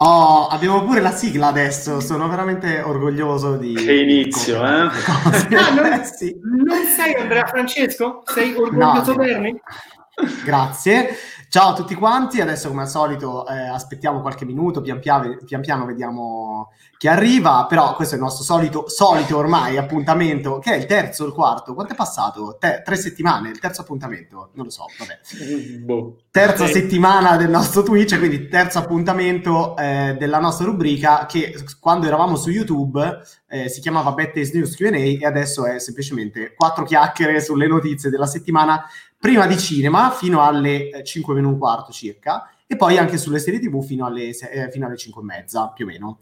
abbiamo pure la sigla adesso, sono veramente orgoglioso di... Che inizio, eh? Ah, non, sì. non, sei Andrea Francesco? Sei orgoglioso no, Berni? Grazie. Ciao a tutti quanti, adesso come al solito eh, aspettiamo qualche minuto, pian piano, pian piano, vediamo chi arriva, però questo è il nostro solito, solito ormai appuntamento, che è il terzo il quarto, quanto è passato? Te- tre settimane, il terzo appuntamento, non lo so, vabbè. Boh. Terza sì. settimana del nostro Twitch, quindi terzo appuntamento eh, della nostra rubrica che quando eravamo su YouTube eh, si chiamava Taste News Q&A e adesso è semplicemente quattro chiacchiere sulle notizie della settimana prima di cinema fino alle 5 meno un quarto circa e poi anche sulle serie tv fino alle, eh, fino alle 5 e mezza più o meno.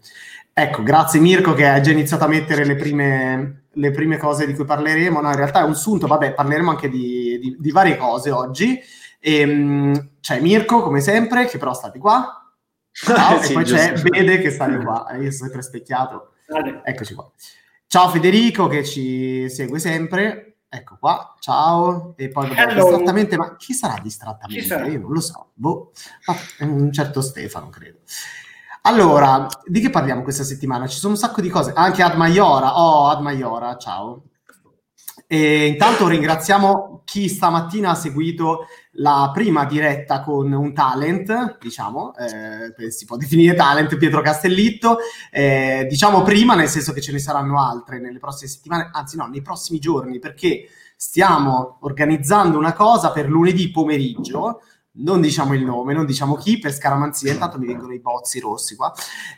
Ecco, grazie Mirko che ha già iniziato a mettere le prime, le prime cose di cui parleremo. No, in realtà è un sunto, vabbè, parleremo anche di, di, di varie cose oggi. E, ehm, c'è Mirko, come sempre, che però sta di qua. Ciao, sì, e poi giusto. c'è Bede che sta di qua. Io sono sempre specchiato. Vale. Eccoci qua. Ciao Federico che ci segue sempre. Ecco qua, ciao. E poi vabbè, distrattamente, ma chi sarà distrattamente? Chi sarà? Io non lo so. Boh. un certo Stefano, credo. Allora, di che parliamo questa settimana? Ci sono un sacco di cose. Anche Ad Maiora. Oh, Ad Maiora, ciao. E intanto ringraziamo chi stamattina ha seguito la prima diretta con un talent, diciamo, eh, si può definire talent, Pietro Castellitto, eh, diciamo prima, nel senso che ce ne saranno altre nelle prossime settimane, anzi no, nei prossimi giorni, perché stiamo organizzando una cosa per lunedì pomeriggio, non diciamo il nome, non diciamo chi, per scaramanzia, intanto mi vengono i bozzi rossi qua,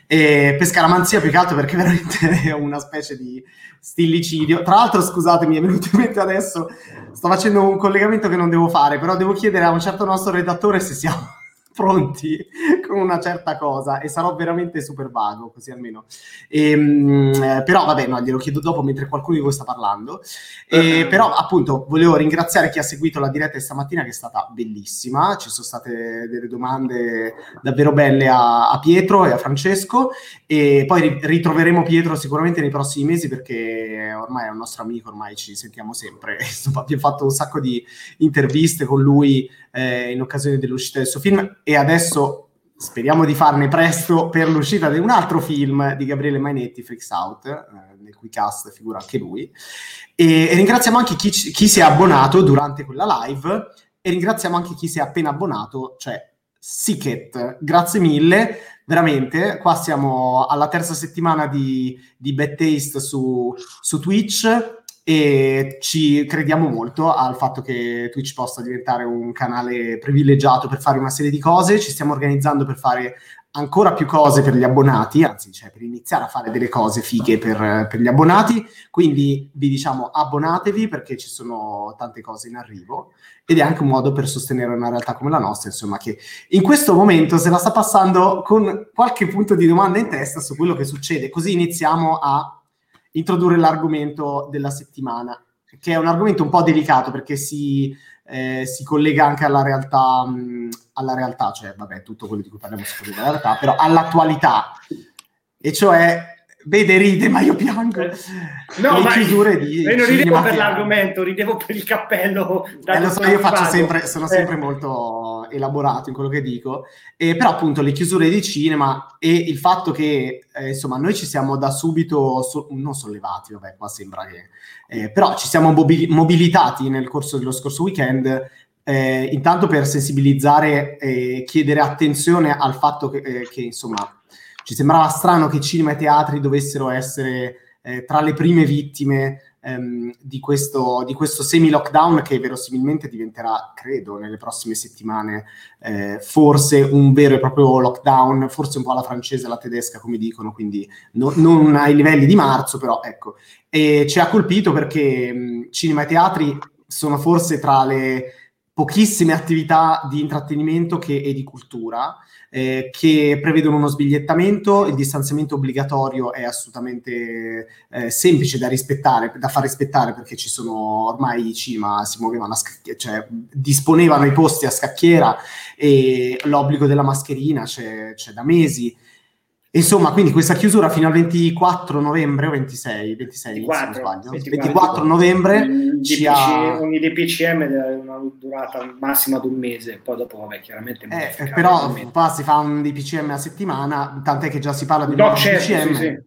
e per scaramanzia più che altro perché veramente è una specie di stillicidio. Tra l'altro, scusatemi, è venuto in mente adesso, sto facendo un collegamento che non devo fare, però devo chiedere a un certo nostro redattore se siamo pronti con una certa cosa e sarò veramente super vago, così almeno. E, ehm, però vabbè, no, glielo chiedo dopo mentre qualcuno di voi sta parlando. E, però appunto volevo ringraziare chi ha seguito la diretta di stamattina che è stata bellissima, ci sono state delle domande davvero belle a, a Pietro e a Francesco e poi ritroveremo Pietro sicuramente nei prossimi mesi perché ormai è un nostro amico, ormai ci sentiamo sempre. Insomma, abbiamo fatto un sacco di interviste con lui eh, in occasione dell'uscita del suo film e adesso speriamo di farne presto per l'uscita di un altro film di Gabriele Mainetti, Freaks Out, eh, nel cui cast figura anche lui. E, e ringraziamo anche chi, chi, si è abbonato durante quella live e ringraziamo anche chi si è appena abbonato, cioè Sicket. Grazie mille, veramente. Qua siamo alla terza settimana di, di Bad Taste su, su Twitch e ci crediamo molto al fatto che Twitch possa diventare un canale privilegiato per fare una serie di cose, ci stiamo organizzando per fare ancora più cose per gli abbonati, anzi cioè per iniziare a fare delle cose fighe per, per gli abbonati, quindi vi diciamo abbonatevi perché ci sono tante cose in arrivo. Ed è anche un modo per sostenere una realtà come la nostra, insomma, che in questo momento se la sta passando con qualche punto di domanda in testa su quello che succede, così iniziamo a introdurre l'argomento della settimana, che è un argomento un po' delicato perché si, eh, si collega anche alla realtà, mh, alla realtà, cioè vabbè, tutto quello di cui parliamo si collega alla realtà, però all'attualità, e cioè vede ride ma io piango. No, le ma chiusure di io non ridevo per l'argomento ridevo per il cappello eh, lo so io faccio sempre sono sempre eh. molto elaborato in quello che dico. E però appunto le chiusure di cinema e il fatto che eh, insomma noi ci siamo da subito so- non sollevati vabbè qua sembra che eh, però ci siamo mobil- mobilitati nel corso dello scorso weekend eh, intanto per sensibilizzare e chiedere attenzione al fatto che, eh, che insomma ci sembrava strano che cinema e teatri dovessero essere eh, tra le prime vittime ehm, di, questo, di, questo, semi-lockdown che verosimilmente diventerà, credo, nelle prossime settimane, eh, forse un vero e proprio lockdown, forse un po' alla francese, alla tedesca, come dicono, quindi no, non ai livelli di marzo, però ecco. E ci ha colpito perché mh, cinema e teatri sono forse tra le pochissime attività di intrattenimento che, e di cultura eh, che prevedono uno sbigliettamento, il distanziamento obbligatorio è assolutamente eh, semplice da rispettare, da far rispettare perché ci sono ormai i cinema si muovevano a scacchiera, cioè disponevano i posti a scacchiera e l'obbligo della mascherina c'è, c'è da mesi. Insomma, quindi questa chiusura fino al 24 novembre o 26, 26 24, se non sbaglio, 24, 24 novembre Il ci DPC ha... Ogni DPCM ha una durata massima di un mese, poi dopo, vabbè, chiaramente... Eh, però ovviamente. qua si fa un DPCM a settimana, tant'è che già si parla di un nuovo certo, DPCM. sì, sì.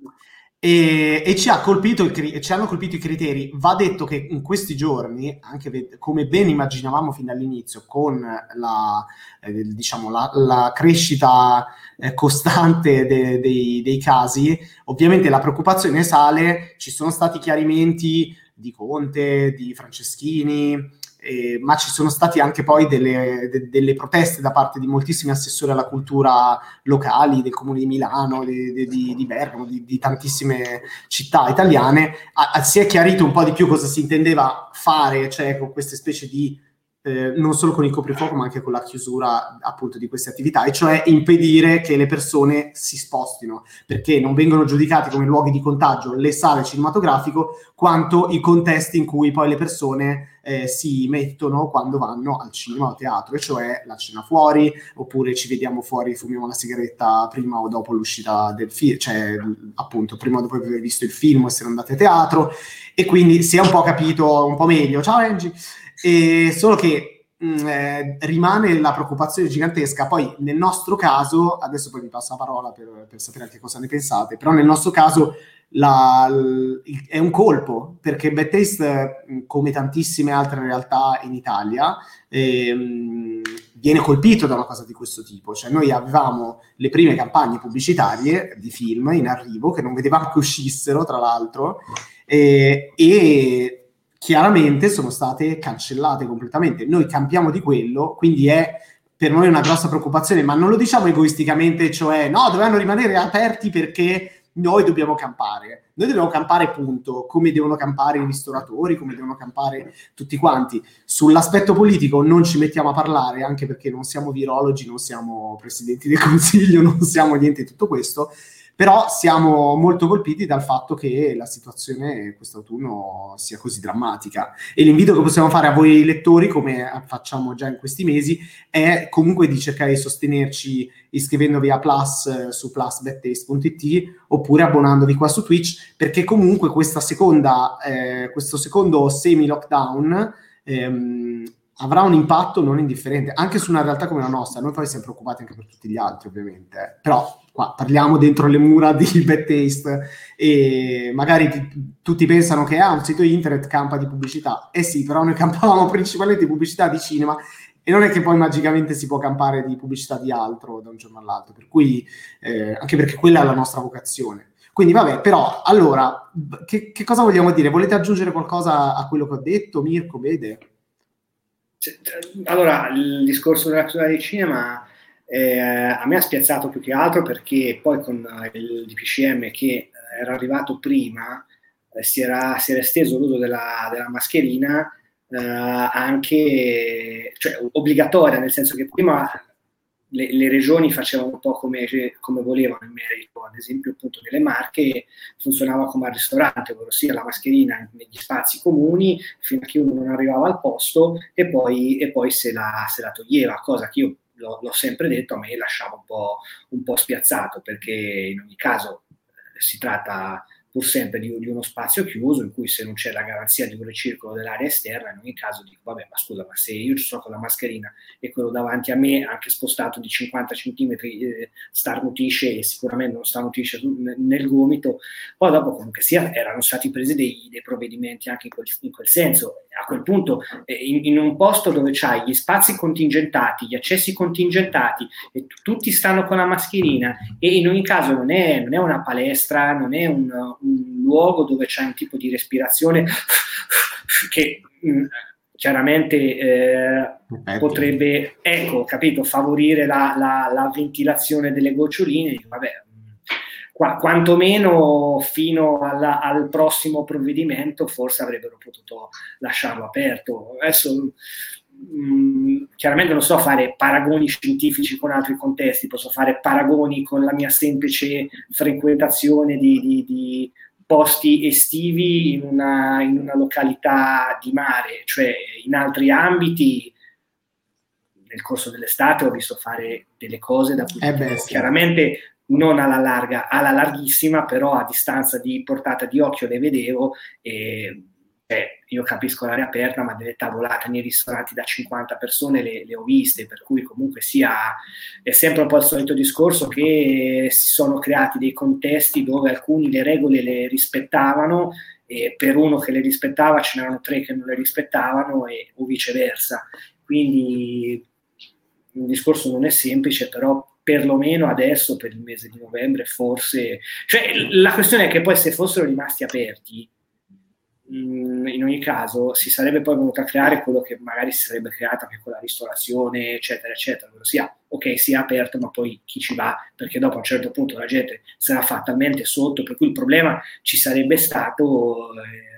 E, e ci, ha cri- ci hanno colpito i criteri. Va detto che in questi giorni, anche ve- come ben immaginavamo fin dall'inizio, con la, eh, diciamo, la, la crescita eh, costante de- dei, dei casi, ovviamente la preoccupazione sale. Ci sono stati chiarimenti di Conte, di Franceschini, eh, ma ci sono stati anche poi delle, de- delle proteste da parte di moltissimi assessori alla cultura locali, del comune di Milano, di, di- di- di Bergamo, di, di tantissime città italiane. A- a- si è chiarito un po' di più cosa si intendeva fare, cioè con queste specie di eh, non solo con il coprifuoco, ma anche con la chiusura appunto di queste attività, e cioè impedire che le persone si spostino, perché non vengono giudicati come luoghi di contagio le sale cinematografico, quanto i contesti in cui poi le persone eh, si mettono quando vanno al cinema o a teatro, e cioè la cena fuori, oppure ci vediamo fuori, fumiamo la sigaretta prima o dopo l'uscita del film, cioè appunto prima o dopo aver visto il film o essere andati a teatro, e quindi si è un po' capito un po' meglio. Ciao Angie! E solo che mh, eh, rimane la preoccupazione gigantesca. Poi nel nostro caso, adesso poi vi passo la parola per, per sapere anche cosa ne pensate, però nel nostro caso la- l- è un colpo perché Bad Taste, mh, come tantissime altre realtà in Italia, ehm, viene colpito da una cosa di questo tipo. Cioè, noi avevamo le prime campagne pubblicitarie di film in arrivo che non vedevamo che uscissero, tra l'altro, eh, e chiaramente sono state cancellate completamente. Noi campiamo di quello, quindi è per noi una grossa preoccupazione, ma non lo diciamo egoisticamente, cioè no, dovranno rimanere aperti perché noi dobbiamo campare. Noi dobbiamo campare, punto, come devono campare i ristoratori, come devono campare tutti quanti. Sull'aspetto politico non ci mettiamo a parlare, anche perché non siamo virologi, non siamo presidenti del consiglio, non siamo niente di tutto questo. Però siamo molto colpiti dal fatto che la situazione quest'autunno sia così drammatica. E l'invito che possiamo fare a voi lettori, come facciamo già in questi mesi, è comunque di cercare di sostenerci iscrivendovi a Plus eh, su plusbettaste.it oppure abbonandovi qua su Twitch, perché comunque seconda, eh, questo secondo semi-lockdown ehm, avrà un impatto non indifferente anche su una realtà come la nostra. Noi poi siamo preoccupati anche per tutti gli altri, ovviamente. Però qua parliamo dentro le mura di Bad Taste e magari ti- tutti pensano che ah, un sito internet campa di pubblicità. Eh sì, però noi campavamo principalmente di pubblicità di cinema e non è che poi magicamente si può campare di pubblicità di altro da un giorno all'altro. Per cui, eh, anche perché quella è la nostra vocazione. Quindi vabbè, però, allora, che, che cosa vogliamo dire? Volete aggiungere qualcosa a quello che ho detto, Mirko, Vede? Cioè, Allora, il discorso della chiusura del cinema eh, a me ha spiazzato più che altro perché poi con eh, il DPCM che era arrivato prima eh, si, era, si era esteso l'uso della, della mascherina eh, anche cioè, obbligatoria, nel senso che prima le, le regioni facevano un po' come, come volevano in merito, ad esempio appunto nelle Marche funzionava come al ristorante, ovvero sia la mascherina negli spazi comuni fino a che uno non arrivava al posto e poi, e poi se, la, se la toglieva, cosa che io l'ho, l'ho sempre detto, a me lasciava un po', un po' spiazzato perché in ogni caso eh, si tratta pur sempre di, di, uno spazio chiuso in cui se non c'è la garanzia di un ricircolo dell'aria esterna, in ogni caso dico, vabbè, ma scusa, ma se io ci sono con la mascherina e quello davanti a me, anche spostato di 50 cm, eh, starnutisce e sicuramente non starnutisce nel gomito, poi dopo comunque sia, erano stati presi dei, dei provvedimenti anche in quel, in quel, senso. A quel punto, eh, in, in, un posto dove c'hai gli spazi contingentati, gli accessi contingentati, e t- tutti stanno con la mascherina, e in ogni caso non è, non è una palestra, non è un, un luogo dove c'è un tipo di respirazione che mh, chiaramente eh, potrebbe, ecco, capito, favorire la, la, la, ventilazione delle goccioline. Vabbè, qua, quantomeno fino alla, al prossimo provvedimento forse avrebbero potuto lasciarlo aperto. Adesso mh, chiaramente non so fare paragoni scientifici con altri contesti, posso fare paragoni con la mia semplice frequentazione di, di, di posti estivi in una, in una, località di mare, cioè in altri ambiti nel corso dell'estate ho visto fare delle cose da cui eh beh, sì. chiaramente non alla larga, alla larghissima, però a distanza di portata di occhio le vedevo e eh, io capisco l'aria aperta, ma delle tavolate nei ristoranti da 50 persone le, le, ho viste, per cui comunque sia, è sempre un po' il solito discorso che si sono creati dei contesti dove alcuni le regole le rispettavano e per uno che le rispettava ce n'erano tre che non le rispettavano e, o viceversa. Quindi il discorso non è semplice, però perlomeno adesso per il mese di novembre forse... Cioè, la questione è che poi se fossero rimasti aperti, mm, in ogni caso si sarebbe poi venuto a creare quello che magari si sarebbe creato anche con la ristorazione, eccetera, eccetera. Ossia, ok, sia aperto, ma poi chi ci va? Perché dopo a un certo punto la gente sarà fatta talmente sotto, per cui il problema ci sarebbe stato... Eh,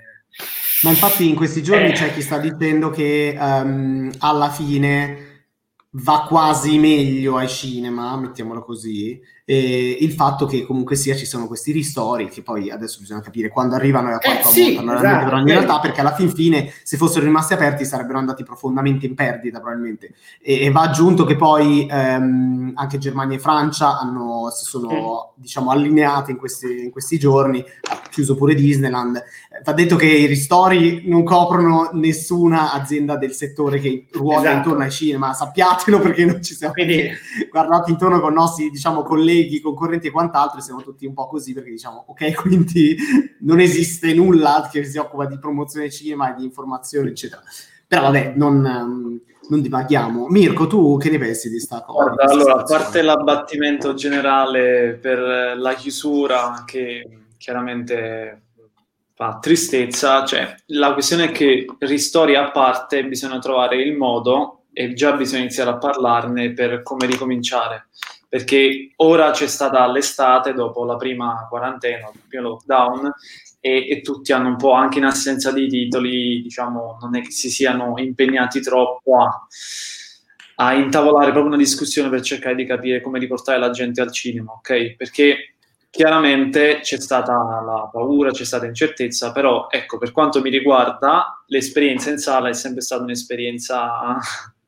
ma infatti in questi giorni eh, c'è chi sta dicendo che um, alla fine va quasi meglio ai cinema, mettiamolo così, e il fatto che comunque sia ci sono questi ristori che poi adesso bisogna capire quando arrivano e a quanto eh, sì, ammontano esatto, in realtà perché alla fin fine se fossero rimasti aperti sarebbero andati profondamente in perdita probabilmente e, e va aggiunto che poi ehm, anche Germania e Francia hanno, si sono mm. diciamo allineate in questi, in questi giorni ha chiuso pure Disneyland va detto che i ristori non coprono nessuna azienda del settore che ruota esatto. intorno ai cinema sappiatelo perché non ci siamo Quindi... guardati intorno con i nostri diciamo colleghi concorrenti e quant'altro, siamo tutti un po' così perché diciamo, ok, quindi non esiste nulla che si occupa di promozione cinema e di informazione, eccetera. Però vabbè, non, um, non divaghiamo. Mirko, tu che ne pensi di sta cosa? Guarda, allora, a parte l'abbattimento generale per la chiusura, che chiaramente fa tristezza, cioè la questione è che ristori a parte bisogna trovare il modo e già bisogna iniziare a parlarne per come ricominciare perché ora c'è stata l'estate dopo la prima quarantena, il primo lockdown, e, e, tutti hanno un po' anche in assenza di titoli, diciamo, non è che si siano impegnati troppo a, a intavolare proprio una discussione per cercare di capire come riportare la gente al cinema, ok? Perché chiaramente c'è stata la paura, c'è stata incertezza, però ecco, per quanto mi riguarda, l'esperienza in sala è sempre stata un'esperienza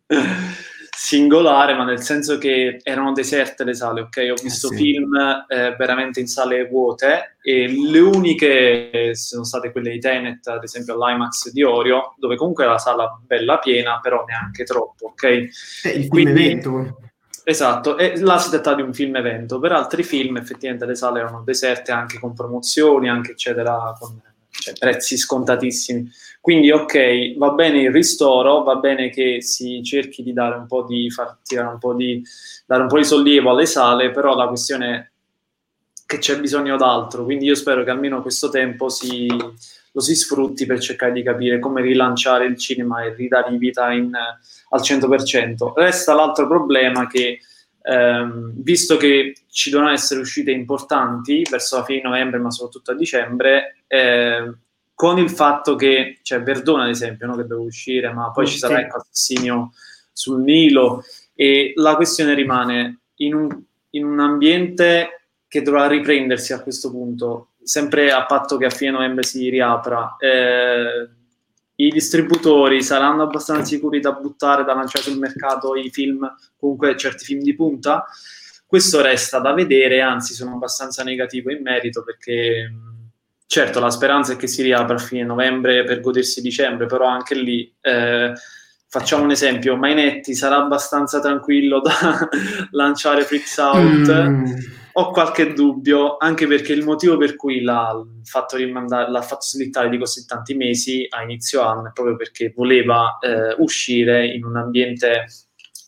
singolare, ma nel senso che erano deserte le sale, ok? Ho visto eh sì. film eh, veramente in sale vuote e le uniche sono state quelle di Tenet, ad esempio all'IMAX di Orio, dove comunque la sala bella piena, però neanche troppo, ok? Eh, il Quindi, evento. Esatto, e là si tratta di un film evento, per altri film effettivamente le sale erano deserte anche con promozioni, anche eccetera, con cioè, prezzi scontatissimi. Quindi, ok, va bene il ristoro, va bene che si cerchi di dare un po' di, far tirare un po' di, dare un po' di sollievo alle sale, però la questione è che c'è bisogno d'altro. Quindi io spero che almeno questo tempo si, lo si sfrutti per cercare di capire come rilanciare il cinema e ridare vita in, al 100%. Resta l'altro problema che ehm, visto che ci devono essere uscite importanti verso la fine di novembre, ma soprattutto a dicembre, eh, con il fatto che c'è cioè Verdone, ad esempio, no, che deve uscire, ma poi ci sarà il assassinio sul Nilo, e la questione rimane in un, in un ambiente che dovrà riprendersi a questo punto, sempre a patto che a fine novembre si riapra. Eh, i distributori saranno abbastanza sicuri da buttare, da lanciare sul mercato i film, comunque certi film di punta? Questo resta da vedere, anzi sono abbastanza negativo in merito perché certo la speranza è che si riapra a fine novembre per godersi dicembre, però anche lì eh, facciamo un esempio, Mainetti sarà abbastanza tranquillo da lanciare Freaks Out. Mm ho qualche dubbio, anche perché il motivo per cui l'ha fatto, rimandare, l'ha fatto slittare di così tanti mesi a inizio anno è proprio perché voleva eh, uscire in un ambiente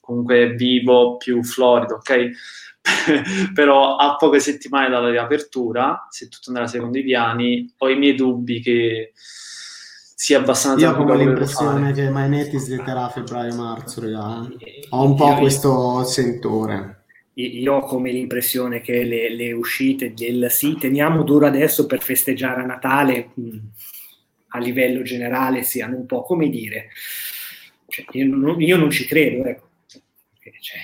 comunque vivo, più florido, ok? Però a poche settimane dalla riapertura, se tutto andrà secondo i piani, ho i miei dubbi che sia abbastanza... Io ho come l'impressione che Mainetti slitterà a febbraio-marzo, Ho un po' questo sentore io ho come l'impressione che le, le, uscite del sì, teniamo duro adesso per festeggiare a Natale mh, a livello generale siano un po' come dire, cioè, io, non, io, non, ci credo. Ecco. Cioè.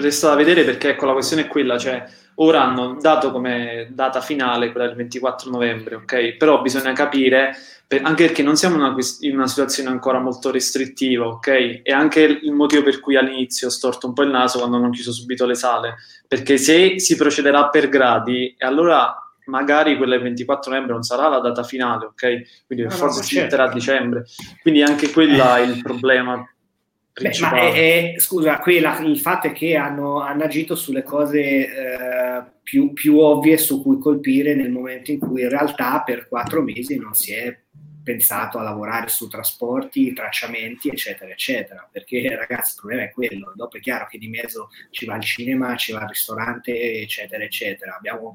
Resta da vedere perché ecco, la questione è quella, cioè ora hanno dato come data finale quella del 24 novembre, ok? Però bisogna capire, per, anche perché non siamo in una, in una, situazione ancora molto restrittiva, ok? E anche il motivo per cui all'inizio ho storto un po' il naso quando hanno chiuso subito le sale, perché se si procederà per gradi, allora magari quella del 24 novembre non sarà la data finale, ok? Quindi no, forse si certo. metterà a dicembre. Quindi anche quella è il problema Beh, ma è, è, scusa, qui la, il fatto è che hanno, hanno agito sulle cose eh, più, più, ovvie su cui colpire nel momento in cui in realtà per quattro mesi non si è pensato a lavorare su trasporti, tracciamenti, eccetera, eccetera. Perché ragazzi, il problema è quello. Dopo è chiaro che di mezzo ci va il cinema, ci va il ristorante, eccetera, eccetera. Abbiamo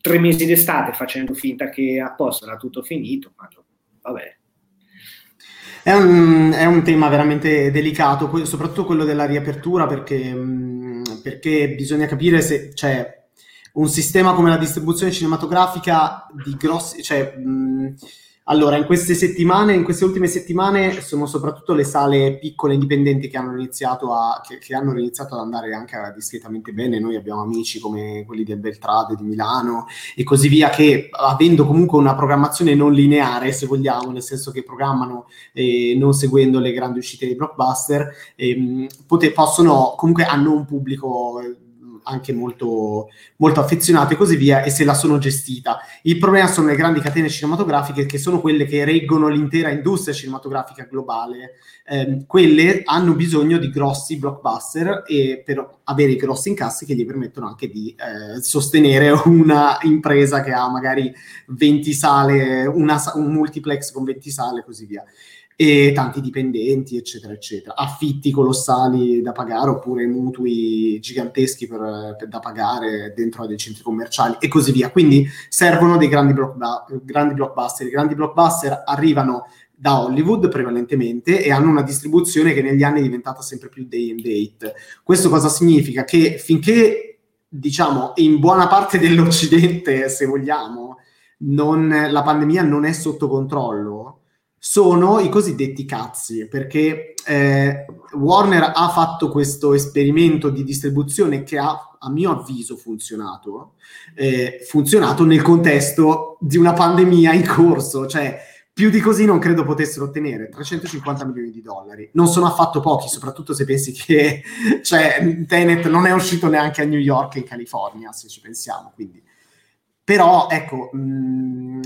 tre mesi d'estate facendo finta che a posto era tutto finito, ma vabbè, è un, è un, tema veramente delicato, soprattutto quello della riapertura, perché, perché bisogna capire se c'è un sistema come la distribuzione cinematografica di grossi... Cioè, mh, allora, in queste settimane, in queste ultime settimane, sono soprattutto le sale piccole indipendenti che hanno iniziato, a, che, che hanno iniziato ad andare anche discretamente bene. Noi abbiamo amici come quelli del Beltrade di Milano e così via, che avendo comunque una programmazione non lineare, se vogliamo, nel senso che programmano eh, non seguendo le grandi uscite dei blockbuster, eh, pote, possono comunque hanno un pubblico anche molto, molto affezionate e così via, e se la sono gestita. Il problema sono le grandi catene cinematografiche che sono quelle che reggono l'intera industria cinematografica globale. Eh, quelle hanno bisogno di grossi blockbuster e per avere i grossi incassi che gli permettono anche di eh, sostenere una impresa che ha magari 20 sale, una, un multiplex con 20 sale e così via e tanti dipendenti, eccetera, eccetera. Affitti colossali da pagare oppure mutui giganteschi per, per, da pagare dentro a dei centri commerciali e così via. Quindi servono dei grandi, block, grandi blockbuster. I grandi blockbuster arrivano da Hollywood prevalentemente e hanno una distribuzione che negli anni è diventata sempre più day and date. Questo cosa significa? Che finché, diciamo, in buona parte dell'Occidente, se vogliamo, non, la pandemia non è sotto controllo, sono i cosiddetti cazzi, perché eh, Warner ha fatto questo esperimento di distribuzione che ha, a mio avviso, funzionato, eh, funzionato nel contesto di una pandemia in corso, cioè più di così non credo potessero ottenere 350 milioni di dollari. Non sono affatto pochi, soprattutto se pensi che cioè, Tenet non è uscito neanche a New York e in California, se ci pensiamo. Quindi. Però, ecco, mh, mm,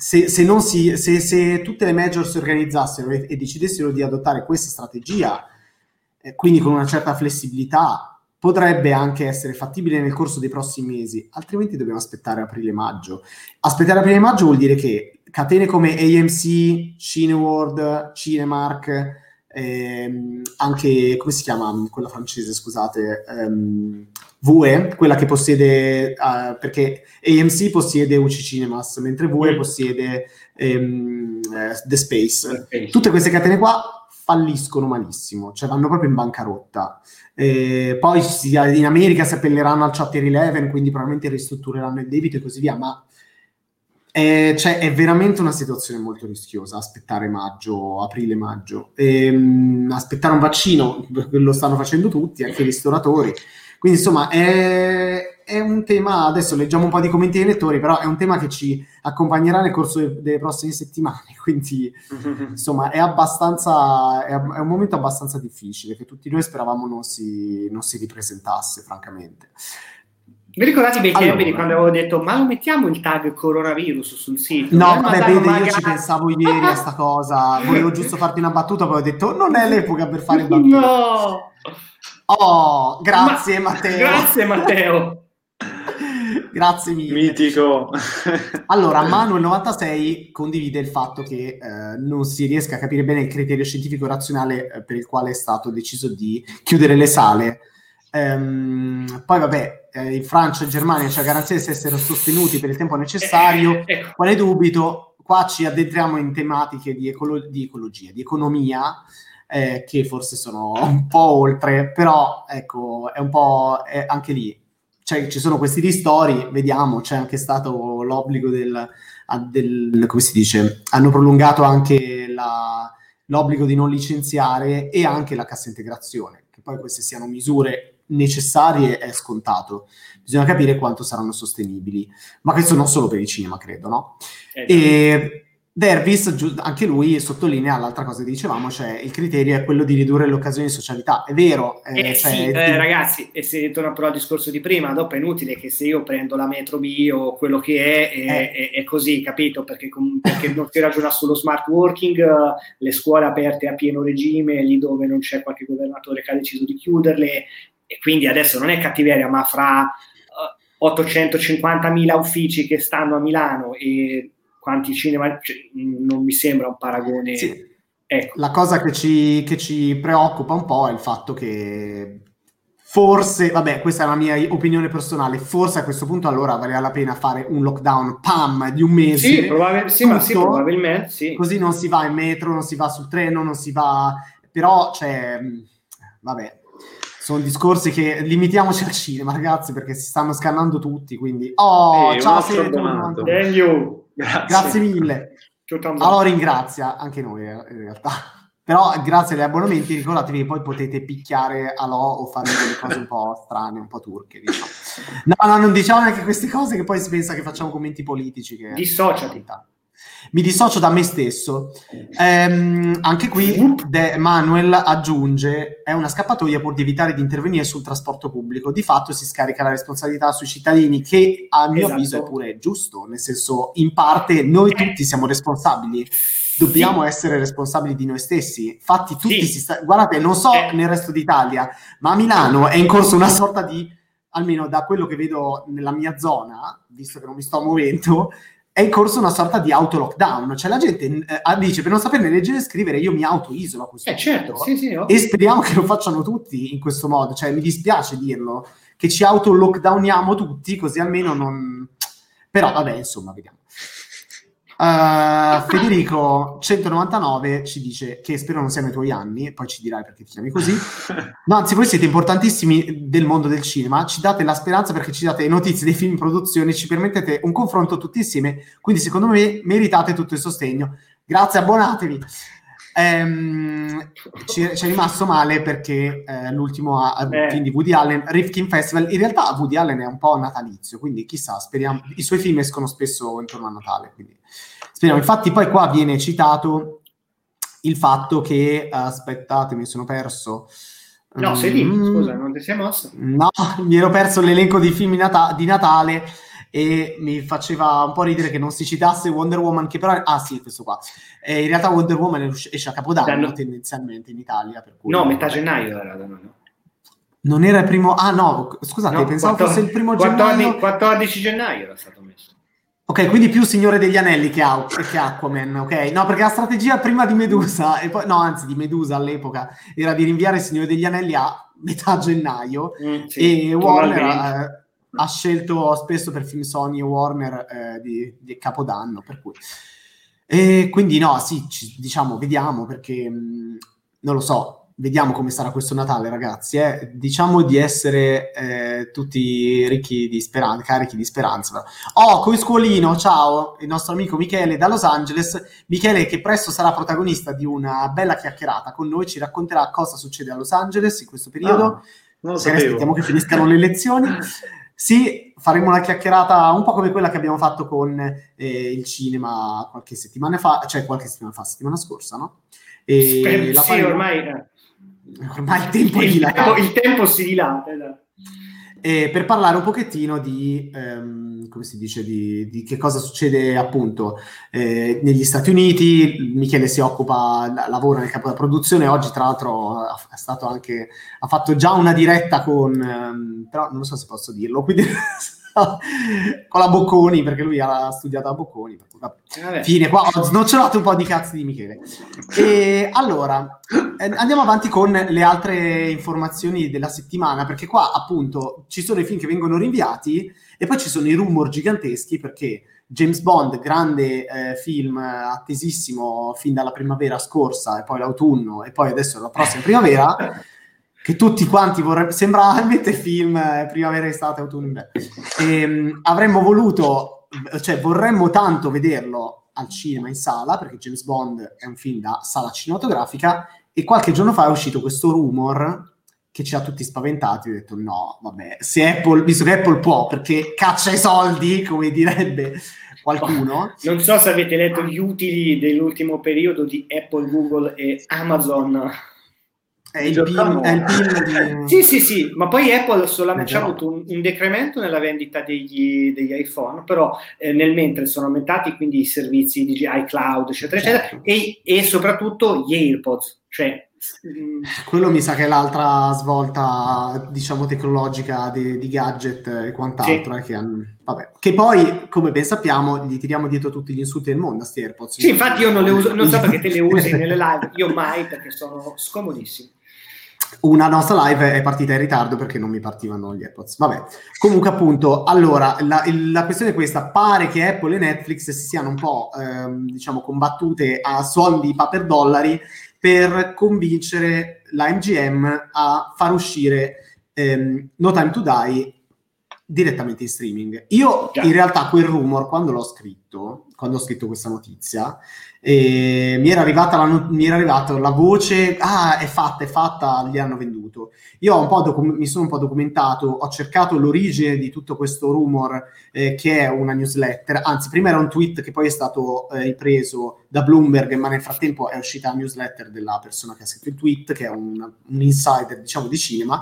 se, se, si, se, se, tutte le major si organizzassero e, e, decidessero di adottare questa strategia, eh, quindi con una certa flessibilità, potrebbe anche essere fattibile nel corso dei prossimi mesi, altrimenti dobbiamo aspettare aprile-maggio. Aspettare aprile-maggio vuol dire che catene come AMC, Cineworld, Cinemark, ehm, anche, come si chiama quella francese, scusate, ehm, VE, quella che possiede, uh, perché AMC possiede UC Cinemas, mentre VE mm. possiede um, uh, The Space. Okay. Tutte queste catene qua falliscono malissimo, cioè vanno proprio in bancarotta. Eh, poi in America si appelleranno al Chapter 11, quindi probabilmente ristruttureranno il debito e così via, ma è, cioè, è veramente una situazione molto rischiosa aspettare maggio, aprile-maggio. Ehm, aspettare un vaccino, lo stanno facendo tutti, anche i ristoratori. Quindi insomma è, è, un tema, adesso leggiamo un po' di commenti dei lettori, però è un tema che ci accompagnerà nel corso de, delle prossime settimane, quindi insomma è abbastanza, è, è, un momento abbastanza difficile che tutti noi speravamo non si, non si ripresentasse, francamente. Vi ricordate i bei allora, tempi di quando avevo detto ma lo mettiamo il tag coronavirus sul sito? No, vabbè, vede, magari... io ci pensavo ieri a sta cosa, volevo giusto farti una battuta, poi ho detto non è l'epoca per fare battute. No! Oh, grazie Ma- Matteo. Grazie Matteo. grazie mille. Mitico. allora, Manuel96 condivide il fatto che eh, non si riesca a capire bene il criterio scientifico razionale eh, per il quale è stato deciso di chiudere le sale. Ehm, poi vabbè, eh, in Francia e Germania c'è garanzia di essere sostenuti per il tempo necessario. Eh, ecco. Quale dubito? Qua ci addentriamo in tematiche di, ecolo- di ecologia, di economia eh, che forse sono un po' oltre, però ecco, è un po' è anche lì. Cioè, ci sono questi ristori, vediamo, c'è anche stato l'obbligo del, del come si dice, hanno prolungato anche la, l'obbligo di non licenziare e anche la cassa integrazione, che poi queste siano misure necessarie è scontato. Bisogna capire quanto saranno sostenibili. Ma questo non solo per il cinema, credo, no? Eh, e Dervis, anche lui sottolinea l'altra cosa che dicevamo, cioè il criterio è quello di ridurre l'occasione di socialità. È vero. Eh, eh, cioè, sì, eh, ragazzi, e se ritorno però al discorso di prima, dopo è inutile che se io prendo la metro B o quello che è, è, eh. è, è così, capito? Perché, perché non si ragiona sullo smart working, le scuole aperte a pieno regime, lì dove non c'è qualche governatore che ha deciso di chiuderle, e quindi adesso non è cattiveria, ma fra uh, 850.000 uffici che stanno a Milano e quanti cinema, cioè, non mi sembra un paragone. Sì. Ecco. La cosa che ci, che ci preoccupa un po' è il fatto che forse, vabbè, questa è la mia opinione personale, forse a questo punto allora valeva la pena fare un lockdown, pam, di un mese. Sì, probabil- sì, tutto, sì probabilmente, sì. Così non si va in metro, non si va sul treno, non si va... Però, cioè, vabbè, sono discorsi che limitiamoci al cinema, ragazzi, perché si stanno scannando tutti, quindi... Oh, Ehi, ciao, Thank you. Grazie, grazie mille. Allora ringrazia anche noi eh, in realtà. Però grazie agli abbonamenti ricordatevi che poi potete picchiare a Lo o fare delle cose un po' strane, un po' turche. Diciamo. No, no, non diciamo neanche queste cose che poi si pensa che facciamo commenti politici. Che Dissociati mi dissocio da me stesso. Ehm, anche qui De Manuel aggiunge: è una scappatoia pur di evitare di intervenire sul trasporto pubblico. Di fatto si scarica la responsabilità sui cittadini, che a mio esatto. avviso è pure giusto, nel senso, in parte noi tutti siamo responsabili. Dobbiamo sì. essere responsabili di noi stessi. Infatti, tutti sì. si sta... guardate, non so eh. nel resto d'Italia, ma a Milano è in corso una sorta di almeno da quello che vedo nella mia zona, visto che non mi sto muovendo, è in corso una sorta di auto-lockdown, cioè la gente eh, dice per non saperne leggere e scrivere io mi auto-isolo a questo eh, certo, sì, sì, e speriamo che lo facciano tutti in questo modo, cioè mi dispiace dirlo, che ci auto-lockdowniamo tutti così almeno non... però vabbè insomma vediamo. Uh, Federico 199 ci dice che spero non siano i tuoi anni, poi ci dirai perché ti chiami così. No, anzi, voi siete importantissimi del mondo del cinema, ci date la speranza perché ci date notizie dei film in produzione, ci permettete un confronto tutti insieme, quindi secondo me meritate tutto il sostegno. Grazie, abbonatevi. Ci, ci, è rimasto male perché eh, l'ultimo a, eh. film di Woody Allen, Rifkin Festival, in realtà Woody Allen è un po' natalizio, quindi chissà, speriamo, i suoi film escono spesso intorno a Natale, quindi speriamo. Infatti poi qua viene citato il fatto che, aspettate, mi sono perso... No, sei lì, mm, scusa, non ti sei mosso? No, mi ero perso l'elenco di film nata- di Natale e mi faceva un po' ridere che non si citasse Wonder Woman, che però... Ah sì, questo qua. Eh, in realtà Wonder Woman esce a Capodanno Danno... tendenzialmente in Italia. Per cui no, metà gennaio era da noi, no? Non era il primo... Ah no, scusate, no, pensavo 14, fosse il primo 14, gennaio... 14 gennaio era stato messo. Ok, quindi più Signore degli Anelli che, che Aquaman, ok? No, perché la strategia prima di Medusa, e poi, no, anzi di Medusa all'epoca, era di rinviare il Signore degli Anelli a metà gennaio mm, sì, e Warner ha scelto spesso per film Sony e Warner eh, di, di, Capodanno, per cui... E quindi no, sì, ci, diciamo, vediamo perché mh, mm, non lo so, vediamo come sarà questo Natale, ragazzi. Eh? Diciamo di essere eh, tutti ricchi di speranza, carichi di speranza. Oh, Scuolino, ciao, il nostro amico Michele da Los Angeles. Michele, che presto sarà protagonista di una bella chiacchierata con noi, ci racconterà cosa succede a Los Angeles in questo periodo. Ah, non lo sapevo. Aspettiamo che finiscano le elezioni. Sì, faremo una chiacchierata un po' come quella che abbiamo fatto con eh, il cinema qualche settimana fa, cioè qualche settimana fa, settimana scorsa, no? E Spero, la sì, ormai. Ormai il tempo il, dilata. Il tempo si dilata. Esatto. E per parlare un pochettino di, ehm, come si dice, di, di, che cosa succede appunto eh, negli Stati Uniti. Michele si occupa, lavora nel capo della produzione, oggi tra l'altro ha, stato anche, ha fatto già una diretta con, ehm, però non so se posso dirlo, quindi con la Bocconi, perché lui ha studiato a Bocconi. Vabbè. Fine, qua ho snocciolato un po' di cazzi di Michele. E allora, eh, andiamo avanti con le altre informazioni della settimana, perché qua appunto ci sono i film che vengono rinviati e poi ci sono i rumor giganteschi perché James Bond, grande eh, film attesissimo fin dalla primavera scorsa e poi l'autunno e poi adesso la prossima primavera che tutti quanti vorrebbero, sembra veramente film eh, primavera, estate, autunno, ehm, avremmo voluto, cioè vorremmo tanto vederlo al cinema in sala, perché James Bond è un film da sala cinematografica, e qualche giorno fa è uscito questo rumor che ci ha tutti spaventati, ho detto no, vabbè, se Apple, visto che Apple può, perché caccia i soldi, come direbbe qualcuno. Non so se avete letto gli utili dell'ultimo periodo di Apple, Google e Amazon. È il, pin, è il pin di... Sì, sì, sì, ma poi Apple solamente ha avuto un, un, decremento nella vendita degli, degli iPhone, però eh, nel mentre sono aumentati quindi i servizi di iCloud, eccetera, certo. eccetera, e, e soprattutto gli AirPods, cioè Mm. Quello mi sa che è l'altra svolta, diciamo, tecnologica di, di gadget e quant'altro. Sì. Eh, che, hanno, vabbè. che, poi, come ben sappiamo, gli tiriamo dietro tutti gli insulti del mondo a sti AirPods. Sì, infatti io non le uso, non so perché te le usi nelle live, io mai perché sono scomodissimi. Una nostra live è partita in ritardo perché non mi partivano gli AirPods. Vabbè, comunque appunto, allora, la, la questione è questa, pare che Apple e Netflix si siano un po', ehm, diciamo, combattute a suon di paper dollari per convincere la MGM a far uscire ehm, No Time to Die direttamente in streaming. Io in realtà quel rumor, quando l'ho scritto, quando ho scritto questa notizia, e mi era arrivata la, mi era arrivata la voce, ah è fatta, è fatta, gli hanno venduto. Io docu- mi sono un po' documentato, ho cercato l'origine di tutto questo rumor eh, che è una newsletter, anzi prima era un tweet che poi è stato eh, ripreso da Bloomberg, ma nel frattempo è uscita la newsletter della persona che ha scritto il tweet, che è un, un insider diciamo di cinema,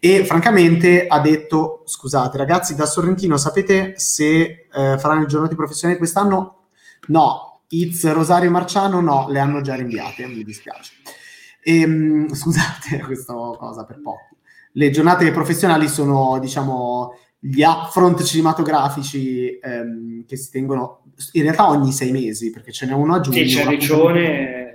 e francamente ha detto, scusate ragazzi, da Sorrentino sapete se eh, faranno il giorno di professione quest'anno? No, It's Rosario Marciano no, le hanno già rinviate, mi dispiace. E, ehm, scusate questa cosa per poco. Le giornate professionali sono, diciamo, gli upfront cinematografici ehm, che si tengono in realtà ogni sei mesi, perché ce n'è uno a giugno. Sì, c'è Regione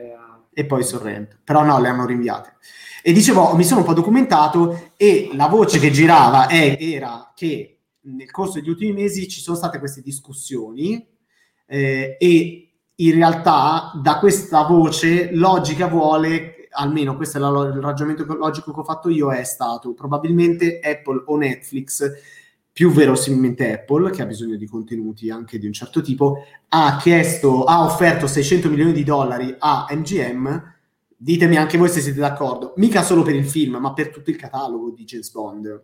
e poi Sorrento. Però no, le hanno rinviate. E dicevo, mi sono un po' documentato e la voce che girava è, era che nel corso degli ultimi mesi ci sono state queste discussioni eh, e in realtà da questa voce logica vuole, almeno questo è la, il ragionamento logico che ho fatto io, è stato probabilmente Apple o Netflix, più verosimilmente Apple, che ha bisogno di contenuti anche di un certo tipo, ha chiesto, ha offerto 600 milioni di dollari a MGM, ditemi anche voi se siete d'accordo, mica solo per il film, ma per tutto il catalogo di James Bond.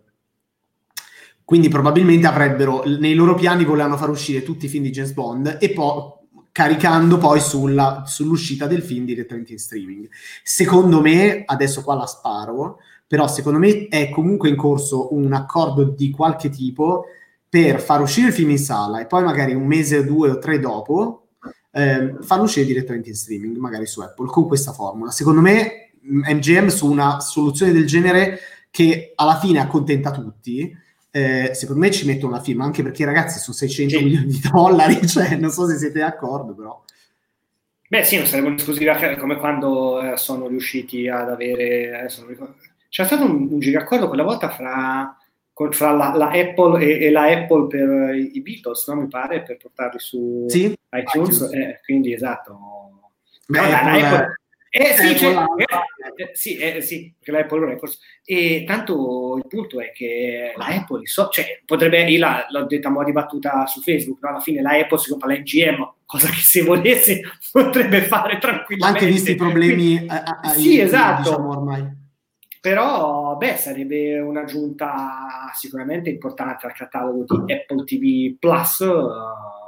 Quindi probabilmente avrebbero, nei loro piani volevano far uscire tutti i film di James Bond e poi caricando poi sulla, sull'uscita del film direttamente in streaming. Secondo me, adesso qua la sparo, però secondo me è comunque in corso un accordo di qualche tipo per far uscire il film in sala e poi magari un mese o due o tre dopo eh, farlo uscire direttamente in streaming, magari su Apple, con questa formula. Secondo me MGM su una soluzione del genere che alla fine accontenta tutti, eh, secondo me ci mettono la firma, anche perché ragazzi sono 600 sì. milioni di dollari, cioè non so se siete d'accordo, però. Beh sì, non sarebbe un'esclusiva come quando eh, sono riusciti ad avere... C'è stato un, un gigaccordo quella volta fra, fra la, la, Apple e, e, la Apple per i Beatles, no? mi pare, per portarli su sì? iTunes, iTunes. Eh, quindi esatto. Beh, no, Apple, Apple, eh sì, cioè, eh, eh, sì, eh, sì, perché la Apple Records. E tanto il punto è che la Apple, so, cioè, potrebbe, io la, l'ho detta mo' di battuta su Facebook, no? alla fine la Apple si compra la NGM, cosa che se volesse potrebbe fare tranquillamente. Anche visti i problemi a, a, a, sì, esatto. Diciamo ormai. Però, beh, sarebbe un'aggiunta sicuramente importante al catalogo di Apple TV Plus. Uh,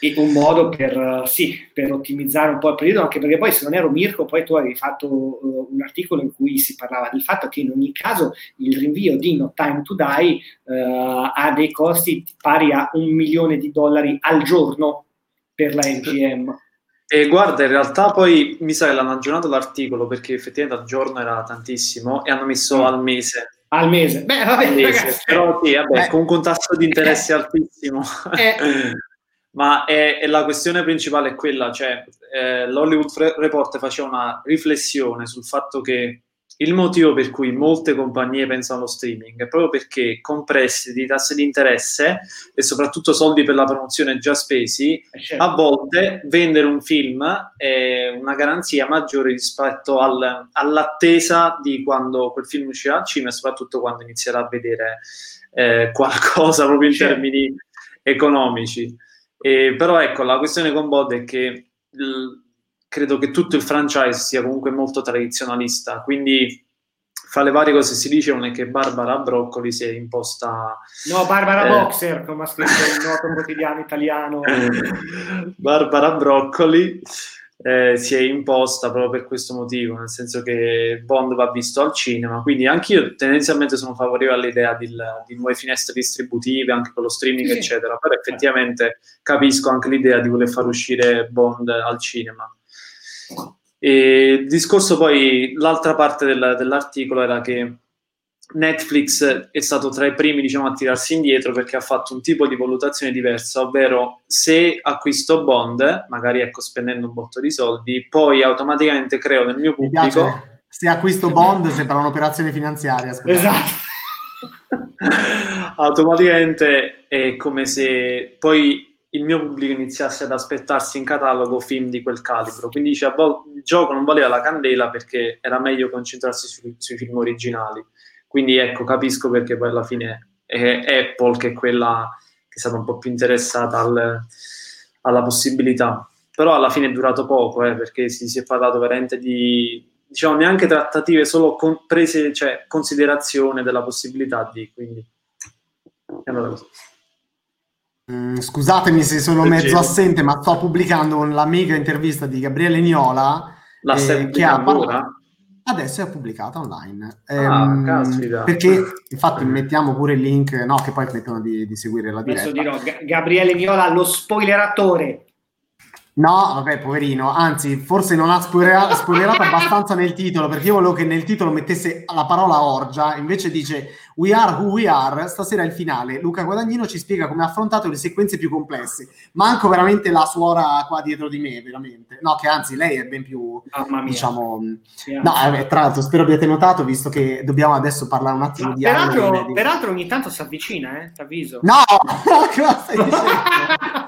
e un modo per, sì, per, ottimizzare un po' il periodo, anche perché poi se non ero Mirko, poi tu avevi fatto uh, un articolo in cui si parlava del fatto che in ogni caso il rinvio di No Time to Die uh, ha dei costi pari a un milione di dollari al giorno per la MGM. E guarda, in realtà poi mi sa che l'hanno aggiornato l'articolo perché effettivamente al giorno era tantissimo e hanno messo mm. al mese. Al mese, beh, vabbè, mese. Però sì, vabbè, eh. con un tasso di interessi eh. altissimo. Eh. Ma è, è la questione principale è quella, cioè eh, l'Hollywood Report faceva una riflessione sul fatto che il motivo per cui molte compagnie pensano allo streaming è proprio perché con prestiti, tassi di interesse e soprattutto soldi per la promozione già spesi, eh, certo. a volte vendere un film è una garanzia maggiore rispetto al, all'attesa di quando quel film uscirà al cinema e soprattutto quando inizierà a vedere eh, qualcosa proprio in certo. termini economici. E, però ecco, la questione con Bod è che l- credo che tutto il franchise sia comunque molto tradizionalista, quindi fra le varie cose si dice, è che Barbara Broccoli si è imposta... No, Barbara eh, Boxer, come ha scritto il noto quotidiano italiano. Barbara Broccoli eh, si è imposta proprio per questo motivo, nel senso che Bond va visto al cinema, quindi anch'io tendenzialmente sono favorevole all'idea di, di nuove finestre distributive, anche con lo streaming, sì. eccetera, però effettivamente capisco anche l'idea di voler far uscire Bond al cinema. E il discorso poi, l'altra parte del, dell'articolo era che Netflix è stato tra i primi diciamo, a tirarsi indietro perché ha fatto un tipo di valutazione diversa, ovvero se acquisto Bond, magari ecco spendendo un botto di soldi, poi automaticamente creo nel mio pubblico... Se acquisto Bond sembra un'operazione finanziaria. Scusate. Esatto. automaticamente è come se poi il mio pubblico iniziasse ad aspettarsi in catalogo film di quel calibro. Quindi dice, il gioco non valeva la candela perché era meglio concentrarsi sui, sui film originali. Quindi ecco, capisco perché poi alla fine è Apple che è quella che è stata un po' più interessata al, alla possibilità. Però alla fine è durato poco, eh, perché si, si, è parlato veramente di, diciamo, neanche trattative, solo con, prese, cioè, considerazione della possibilità di, quindi è andata così. Mm, scusatemi se sono mezzo assente, ma sto pubblicando la mega intervista di Gabriele Niola. La eh, che ha parlato, Adesso è pubblicata online. Ah, ehm, perché infatti mettiamo pure il link, no, che poi permettono di, di seguire la diretta. Adesso dirò Gabriele Niola, lo spoileratore. No, vabbè, poverino, anzi, forse non ha spoilerato, spoilerato abbastanza nel titolo, perché io volevo che nel titolo mettesse la parola orgia, invece dice We are who we are, stasera è il finale. Luca Guadagnino ci spiega come ha affrontato le sequenze più complesse. Manco veramente la suora qua dietro di me, veramente. No, che anzi, lei è ben più, diciamo... Yeah. No, vabbè, tra l'altro, spero abbiate notato, visto che dobbiamo adesso parlare un attimo Ma di... Peraltro, peraltro ogni tanto si avvicina, eh, t'avviso. No! Cosa stai dicendo?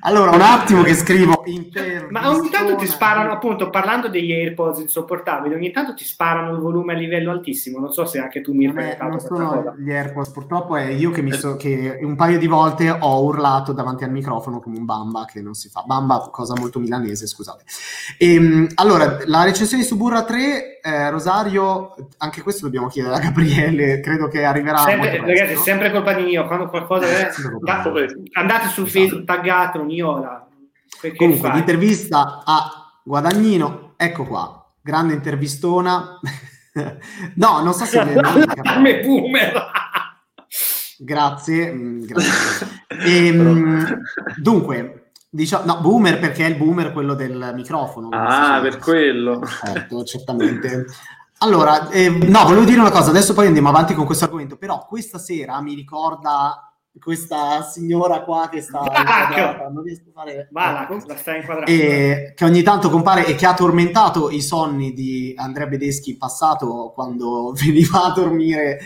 allora, un attimo che scrivo intervistona. Ma ogni tanto ti sparano, appunto, parlando degli AirPods insopportabili, ogni tanto ti sparano il volume a livello altissimo. Non so se anche tu mi hai. Non sono gli AirPods, purtroppo è io che, mi so, che un paio di volte ho urlato davanti al microfono come un bamba che non si fa. Bamba, cosa molto milanese, scusate. E, ehm, allora, la recensione su Burra 3, eh, Rosario, anche questo dobbiamo chiedere a Gabriele, credo che arriverà. Sempre, presto, ragazzi, no? sempre colpa di mio, quando qualcosa... È, da, andate su Facebook, taggatelo, Niola. Comunque, l'intervista a Guadagnino, ecco qua, grande intervistona. no, non so se... me boomer! Grazie, mm, grazie. E, ehm, dunque, diciamo, no, boomer perché è il boomer quello del microfono. Ah, per quello. Certo, certamente. Allora, eh, no, volevo dire una cosa, adesso poi andiamo avanti con questo argomento, però questa sera mi ricorda questa signora qua che sta inquadrata, non riesco a fare Malaco, ecco. la sta inquadrata e, che ogni tanto compare e che ha tormentato i sonni di Andrea Bedeschi in passato quando veniva a dormire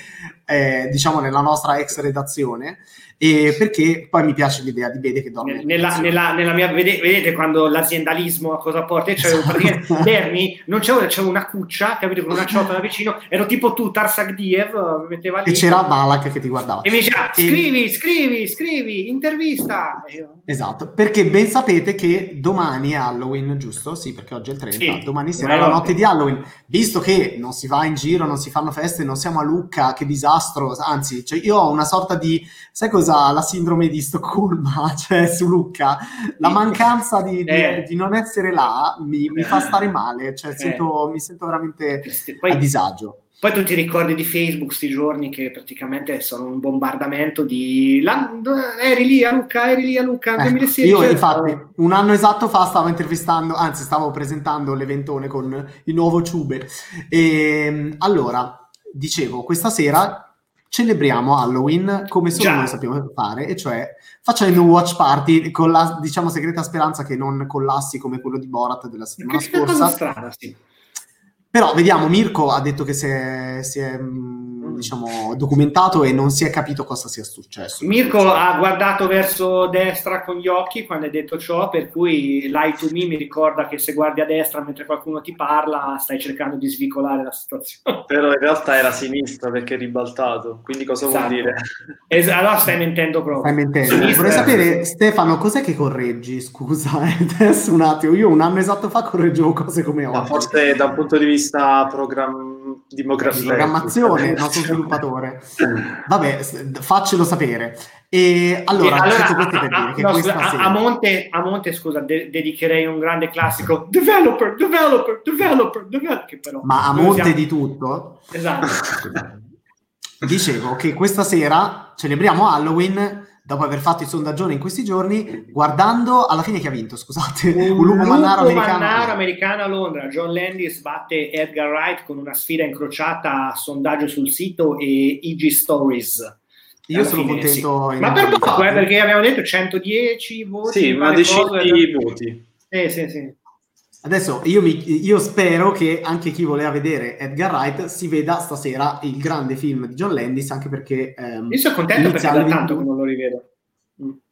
eh, diciamo nella nostra ex redazione e perché poi mi piace l'idea di Bede che dorme nella, nella, nella mia, vedete, vedete, quando l'aziendalismo a cosa porta? C'avevo praticamente Berni, non c'avevo, c'avevo una cuccia, capito, con una ciotola da vicino, ero tipo tu, Tarsak Diev, metteva lì. E c'era Balak che ti guardava. E mi diceva, scrivi, e... scrivi, scrivi, intervista. Esatto, perché ben sapete che domani è Halloween, giusto? Sì, perché oggi è il 30, sì. domani sera è la notte di Halloween. Visto che non si va in giro, non si fanno feste, non siamo a Lucca, che disastro, anzi, cioè io ho una sorta di, sai cosa? Cosa la sindrome di Stoccolma, cioè su Lucca, la mancanza di, eh. di, di non essere là mi, mi, fa stare male, cioè eh. sento, mi sento veramente poi, a disagio. Poi tu ti ricordi di Facebook sti giorni che praticamente sono un bombardamento di la, eri lì a Lucca, eri lì a Lucca, eh, 2016. Io infatti un anno esatto fa stavo intervistando, anzi stavo presentando l'eventone con il nuovo Ciube. E allora, dicevo, questa sera celebriamo Halloween come solo Già. noi sappiamo fare, e cioè facendo un watch party con la, diciamo, segreta speranza che non collassi come quello di Borat della settimana scorsa. Strana, sì. Però vediamo, Mirko ha detto che si è, si è mm, diciamo, documentato e non si è capito cosa sia successo. Mirko ha guardato verso destra con gli occhi quando hai detto ciò, per cui Lie to Me mi ricorda che se guardi a destra mentre qualcuno ti parla stai cercando di svicolare la situazione. Però in realtà era a sinistra perché è ribaltato, quindi cosa esatto. vuol dire? Es- allora stai mentendo proprio. Stai mentendo. Sinistra Vorrei sapere, Stefano, cos'è che correggi? Scusa, eh, adesso un attimo, io un anno esatto fa correggevo cose come oggi. Ma forse da un punto di vista program- di programmazione, il nostro sviluppatore. Vabbè, faccelo sapere. E allora, e allora a, a, no, scusa, a, Monte, a, Monte, scusa, de- dedicherei un grande classico developer, developer, developer, developer però, Ma a monte siamo... di tutto? Esatto. Dicevo che questa sera celebriamo Halloween dopo aver fatto il sondaggione in questi giorni, guardando alla fine chi ha vinto, scusate, un, un lupo mannaro americano. mannaro americano a Londra. John Landis batte Edgar Wright con una sfida incrociata, sondaggio sul sito e IG Stories. Io sono fine, contento. Sì. Ma per poco, eh, perché abbiamo detto 110 voti. Sì, una decina di voti. Sì, sì, sì. Adesso io, mi, io, spero che anche chi voleva vedere Edgar Wright si veda stasera il grande film di John Landis, anche perché... Ehm, io sono contento perché da tanto che non lo rivedo.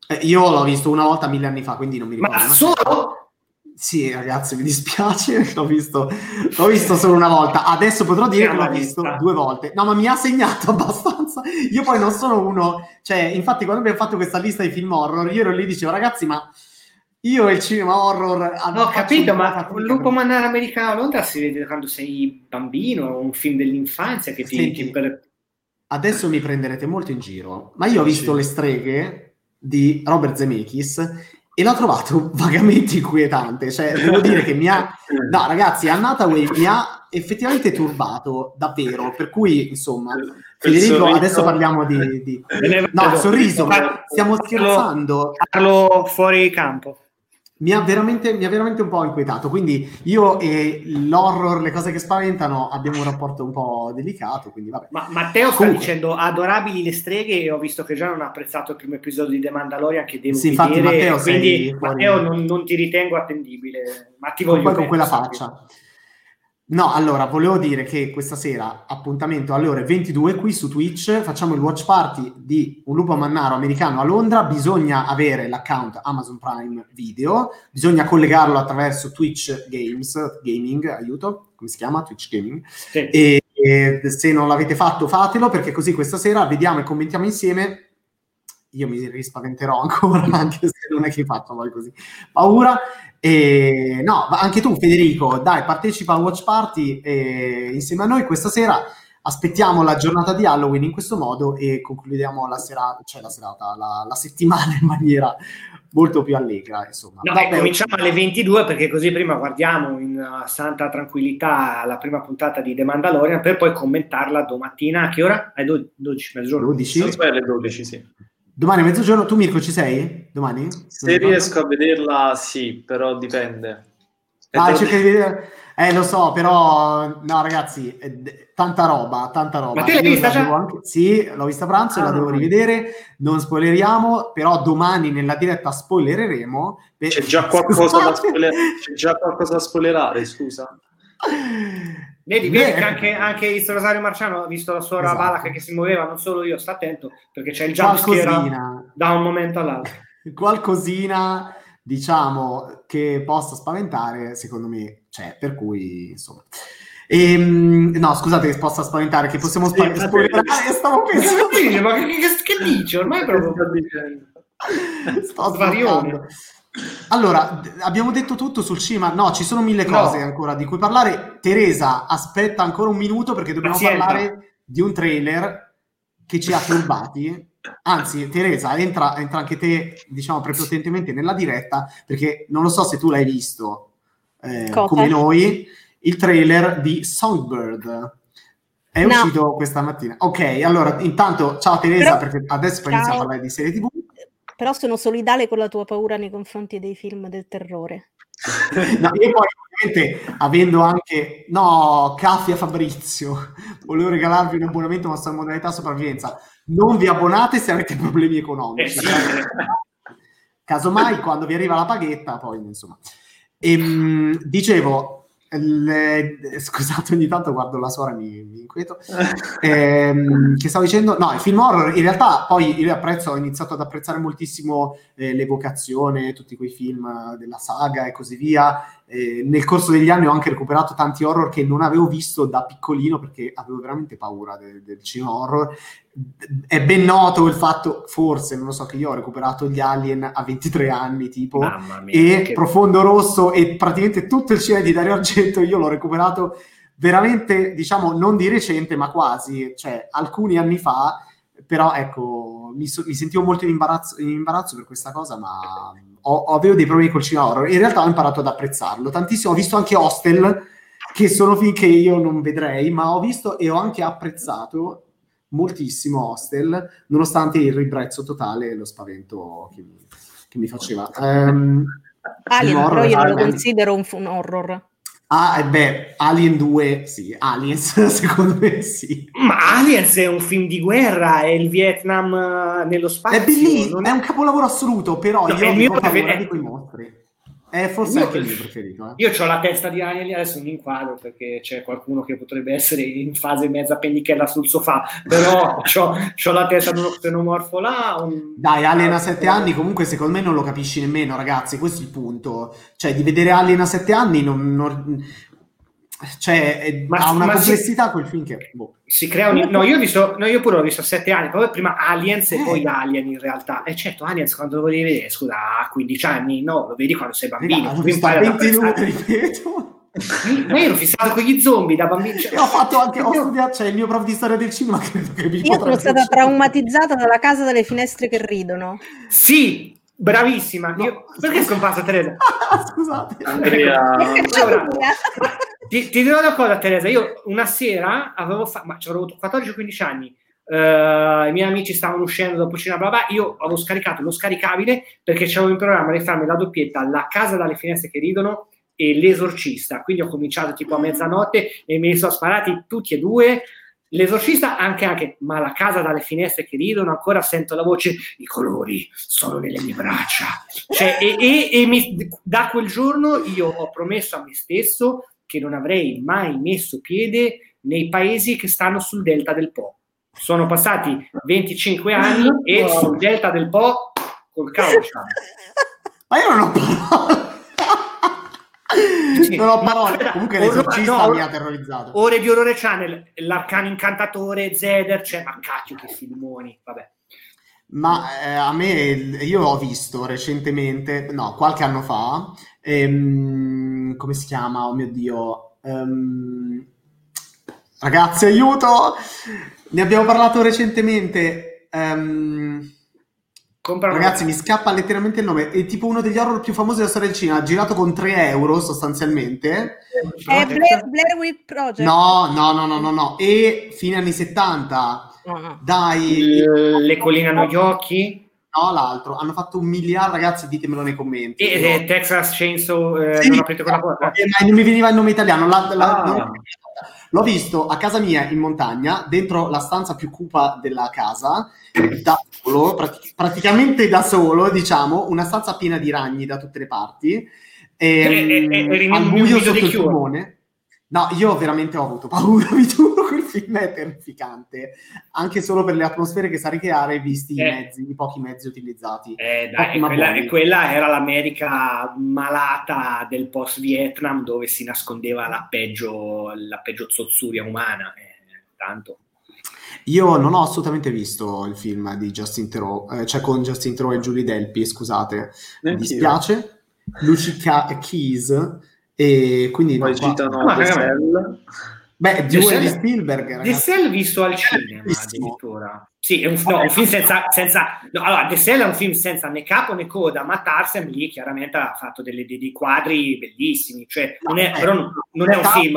Eh, io l'ho visto una volta mille anni fa, quindi non mi ricordo. Ma solo? Sì, ragazzi, mi dispiace, l'ho visto, l'ho visto solo una volta. Adesso potrò dire che l'ho visto due volte. No, ma mi ha segnato abbastanza. Io poi non sono uno... Cioè, infatti, quando abbiamo fatto questa lista di film horror, io ero lì e dicevo, ragazzi, ma io e il cinema horror ho capito ma un lupo mannaro americano a Londra si vede quando sei bambino un film dell'infanzia che ti, Senti, ti per... adesso mi prenderete molto in giro ma io ho visto le streghe di Robert Zemeckis e l'ho trovato vagamente inquietante cioè devo dire che mi ha no ragazzi Anna Hathaway mi ha effettivamente turbato davvero per cui insomma Federico adesso parliamo di, di... no sorriso ma stiamo scherzando. parlo fuori campo mi ha, veramente, mi ha veramente un po' inquietato. Quindi io e l'horror, le cose che spaventano, abbiamo un rapporto un po' delicato. Quindi vabbè. Ma Matteo sta Comunque. dicendo adorabili le streghe e ho visto che già non ha apprezzato il primo episodio di The Mandalorian che devo sì, vedere. Infatti, Matteo, quindi Matteo non, non, ti ritengo attendibile, ma ti voglio poi con quella faccia. No, allora, volevo dire che questa sera, appuntamento alle ore 22 qui su Twitch, facciamo il watch party di Un lupo mannaro americano a Londra, bisogna avere l'account Amazon Prime Video, bisogna collegarlo attraverso Twitch Games, Gaming, aiuto, come si chiama? Twitch Gaming, sì. e, e se non l'avete fatto fatelo perché così questa sera vediamo e commentiamo insieme io mi rispaventerò ancora, anche se non è che faccio poi così paura. E, no, anche tu Federico, dai, partecipa a Watch Party e, insieme a noi questa sera. Aspettiamo la giornata di Halloween in questo modo e concludiamo la serata, cioè la serata, la, la settimana in maniera molto più allegra. Insomma. No, Vabbè, cominciamo alle 22 perché così prima guardiamo in uh, santa tranquillità la prima puntata di The Mandalorian per poi commentarla domattina. A che ora? Alle 12, mezzogiorno. 12? Alle 12, sì. Domani a mezzogiorno, tu Mirko ci sei? Domani? Se riesco a vederla, sì, però dipende. Ah, cerca di vedere... Eh, lo so, però... No, ragazzi, eh, tanta roba, tanta roba. Ma te l'hai vista già? Anche... Sì, l'ho vista a pranzo, ah, la devo rivedere. Non spoileriamo, però domani nella diretta spoilereremo. C'è già qualcosa, da, spoiler... C'è già qualcosa da spoilerare, scusa. Vedi, vedi che anche, anche il Rosario Marciano ha visto la sua esatto. Valaca che si muoveva, non solo io, sta attento, perché c'è il jumpscare da un momento all'altro. Qualcosina, diciamo, che possa spaventare, secondo me c'è, per cui, insomma... E, ehm, no, scusate che possa spaventare, che possiamo spa- sì, spoilerare, stavo pensando... ma che, che, che dici? Ormai proprio... Sto svariando. Allora, abbiamo detto tutto sul cinema. No, ci sono mille cose no. ancora di cui parlare. Teresa, aspetta ancora un minuto perché dobbiamo Pazienza. parlare di un trailer che ci ha turbati. Anzi, Teresa, entra, entra, anche te, diciamo, prepotentemente nella diretta perché non lo so se tu l'hai visto eh, come noi. Il trailer di Songbird è no. uscito questa mattina. Ok, allora intanto ciao Teresa, Però, perché adesso poi iniziamo a parlare di serie TV però sono solidale con la tua paura nei confronti dei film del terrore. no, io poi ovviamente avendo anche no, Caffia Fabrizio, volevo regalarvi un abbonamento ma sto in modalità sopravvivenza. Non vi abbonate se avete problemi economici. Casomai quando vi arriva la paghetta, poi insomma. E, ehm, dicevo, Le... Scusate, ogni tanto guardo la suora e mi, mi inquieto. Ehm, che stavo dicendo? No, il film horror in realtà poi io apprezzo, ho iniziato ad apprezzare moltissimo eh, l'evocazione, tutti quei film della saga e così via. Eh, nel corso degli anni ho anche recuperato tanti horror che non avevo visto da piccolino perché avevo veramente paura del, del cinema horror. È ben noto il fatto, forse, non lo so, che io ho recuperato gli Alien a 23 anni, tipo, mia, e che- Profondo Rosso e praticamente tutto il cinema di Dario Argento io l'ho recuperato veramente, diciamo, non di recente, ma quasi, cioè alcuni anni fa, però ecco, mi, so- mi sentivo molto in imbarazzo, in imbarazzo per questa cosa, ma ho, ho- avevo dei problemi col cinema horror. In realtà ho imparato ad apprezzarlo tantissimo, ho visto anche Hostel, che sono film che io non vedrei, ma ho visto e ho anche apprezzato moltissimo Hostel, nonostante il ribrezzo totale e lo spavento che mi, che mi faceva. Ehm, Alien, però horror, io non lo considero un, un horror. Ah, e beh, Alien 2, sì, Aliens, secondo me sì. Ma Aliens è un film di guerra, è il Vietnam eh, nello spazio. È bellissimo, non è un capolavoro assoluto, però No, io è ho paura prefer- di quei mostri. È forse Io- anche il mio preferito. Eh. Io ho la testa di Alien lì, adesso mi inquadro perché c'è qualcuno che potrebbe essere in fase mezza pennichella sul sofà, però ho la testa di uno xenomorfo là. un- Dai, Alien a 7 anni comunque secondo me non lo capisci nemmeno, ragazzi, questo è il punto. Cioè, di vedere Alien a 7 anni non... non- Cioè, è- Ma- ha una ma complessità quel film che... boh. Si crea un... No, io, ho visto, no, io pure l'ho visto a sette anni, proprio prima Aliens e Eh. poi Alien in realtà. E certo, Aliens quando lo volevi vedere, scusa, a 15 anni, no, lo vedi quando sei bambino. A impari 22, apprezzare. ripeto. Ma io ero fissato con gli zombie da bambino. cioè- E ho fatto anche... Ho studiato, cioè, il mio prof di storia del cinema credo che mi Io sono stata traumatizzata dalla casa delle finestre che ridono. Sì, bravissima. No, Io- Perché è scomparsa Teresa? Scusate. Andrea, Allora, Ti, ti dirò una cosa, Teresa. Io una sera avevo fatto, ma ci avevo avuto 14-15 anni. eh, I miei amici stavano uscendo dopo cena, bla bla. Io avevo scaricato lo scaricabile perché c'avevo in programma di farmi la doppietta La casa dalle finestre che ridono e L'esorcista. Quindi ho cominciato tipo a mezzanotte e me li sono sparati tutti e due. L'esorcista anche anche, ma la casa dalle finestre che ridono, ancora sento la voce, i colori sono nelle mie braccia. Cioè, e e- e mi- da quel giorno io ho promesso a me stesso che non avrei mai messo piede nei paesi che stanno sul delta del Po. Sono passati 25 anni e Wow. sul delta del Po col cavolo. Ma io non ho parole. Non ho ma- parole. Comunque Orror- l'esorcista no, mi ha terrorizzato. Ore di Orrore Channel, l'arcano incantatore, Zeder, cioè, ma cacchio che filmoni, vabbè. Ma eh, a me, io ho visto recentemente, no, qualche anno fa, ehm, come si chiama? Oh mio Dio. ehm, ragazzi, aiuto! Ne abbiamo parlato recentemente. ehm, Compra una- ragazzi, mi scappa letteralmente il nome. È tipo uno degli horror più famosi della storia del cinema, girato con 3 euro sostanzialmente. È Blair, Blair Witch Project. No, no, no, no, no, no. E fine anni 70. No, no. Dai, le colline hanno gli occhi no, l'altro. Hanno fatto un miliardo, ragazzi, ditemelo nei commenti. e, e Texas Chainsaw eh, Sì, non aprite quella porta. eh, ma non mi veniva il nome italiano. la- la- Ah. non- L'ho visto a casa mia in montagna, dentro la stanza più cupa della casa, da solo, prati- praticamente da solo, diciamo, una stanza piena di ragni da tutte le parti. E- e- e- in al buio sotto di il polmone. No, io veramente ho avuto paura, giuro, quel film è terrificante, anche solo per le atmosfere che sa ricreare, visti i Eh. mezzi, i pochi mezzi utilizzati. Eh, dai, Ma quella, buoni. quella era l'America malata del post-Vietnam dove si nascondeva la peggio, la peggio zozzuria umana. eh, tanto. Io non ho assolutamente visto il film di Justin Theroux, eh, cioè con Justin Theroux e Julie Delpy, scusate, mi dispiace. Lucy Keys e quindi Poi no, qua- The. Beh, The due Cell- di Spielberg, The ragazzi. Cell visto al cinema addirittura. Sì, è un, no, un film senza... senza no, allora, The Cell è un film senza né capo né coda, ma Tarsem lì chiaramente ha fatto delle- dei, dei quadri bellissimi, cioè, non è, Eh, però non, non è un Tarsem film.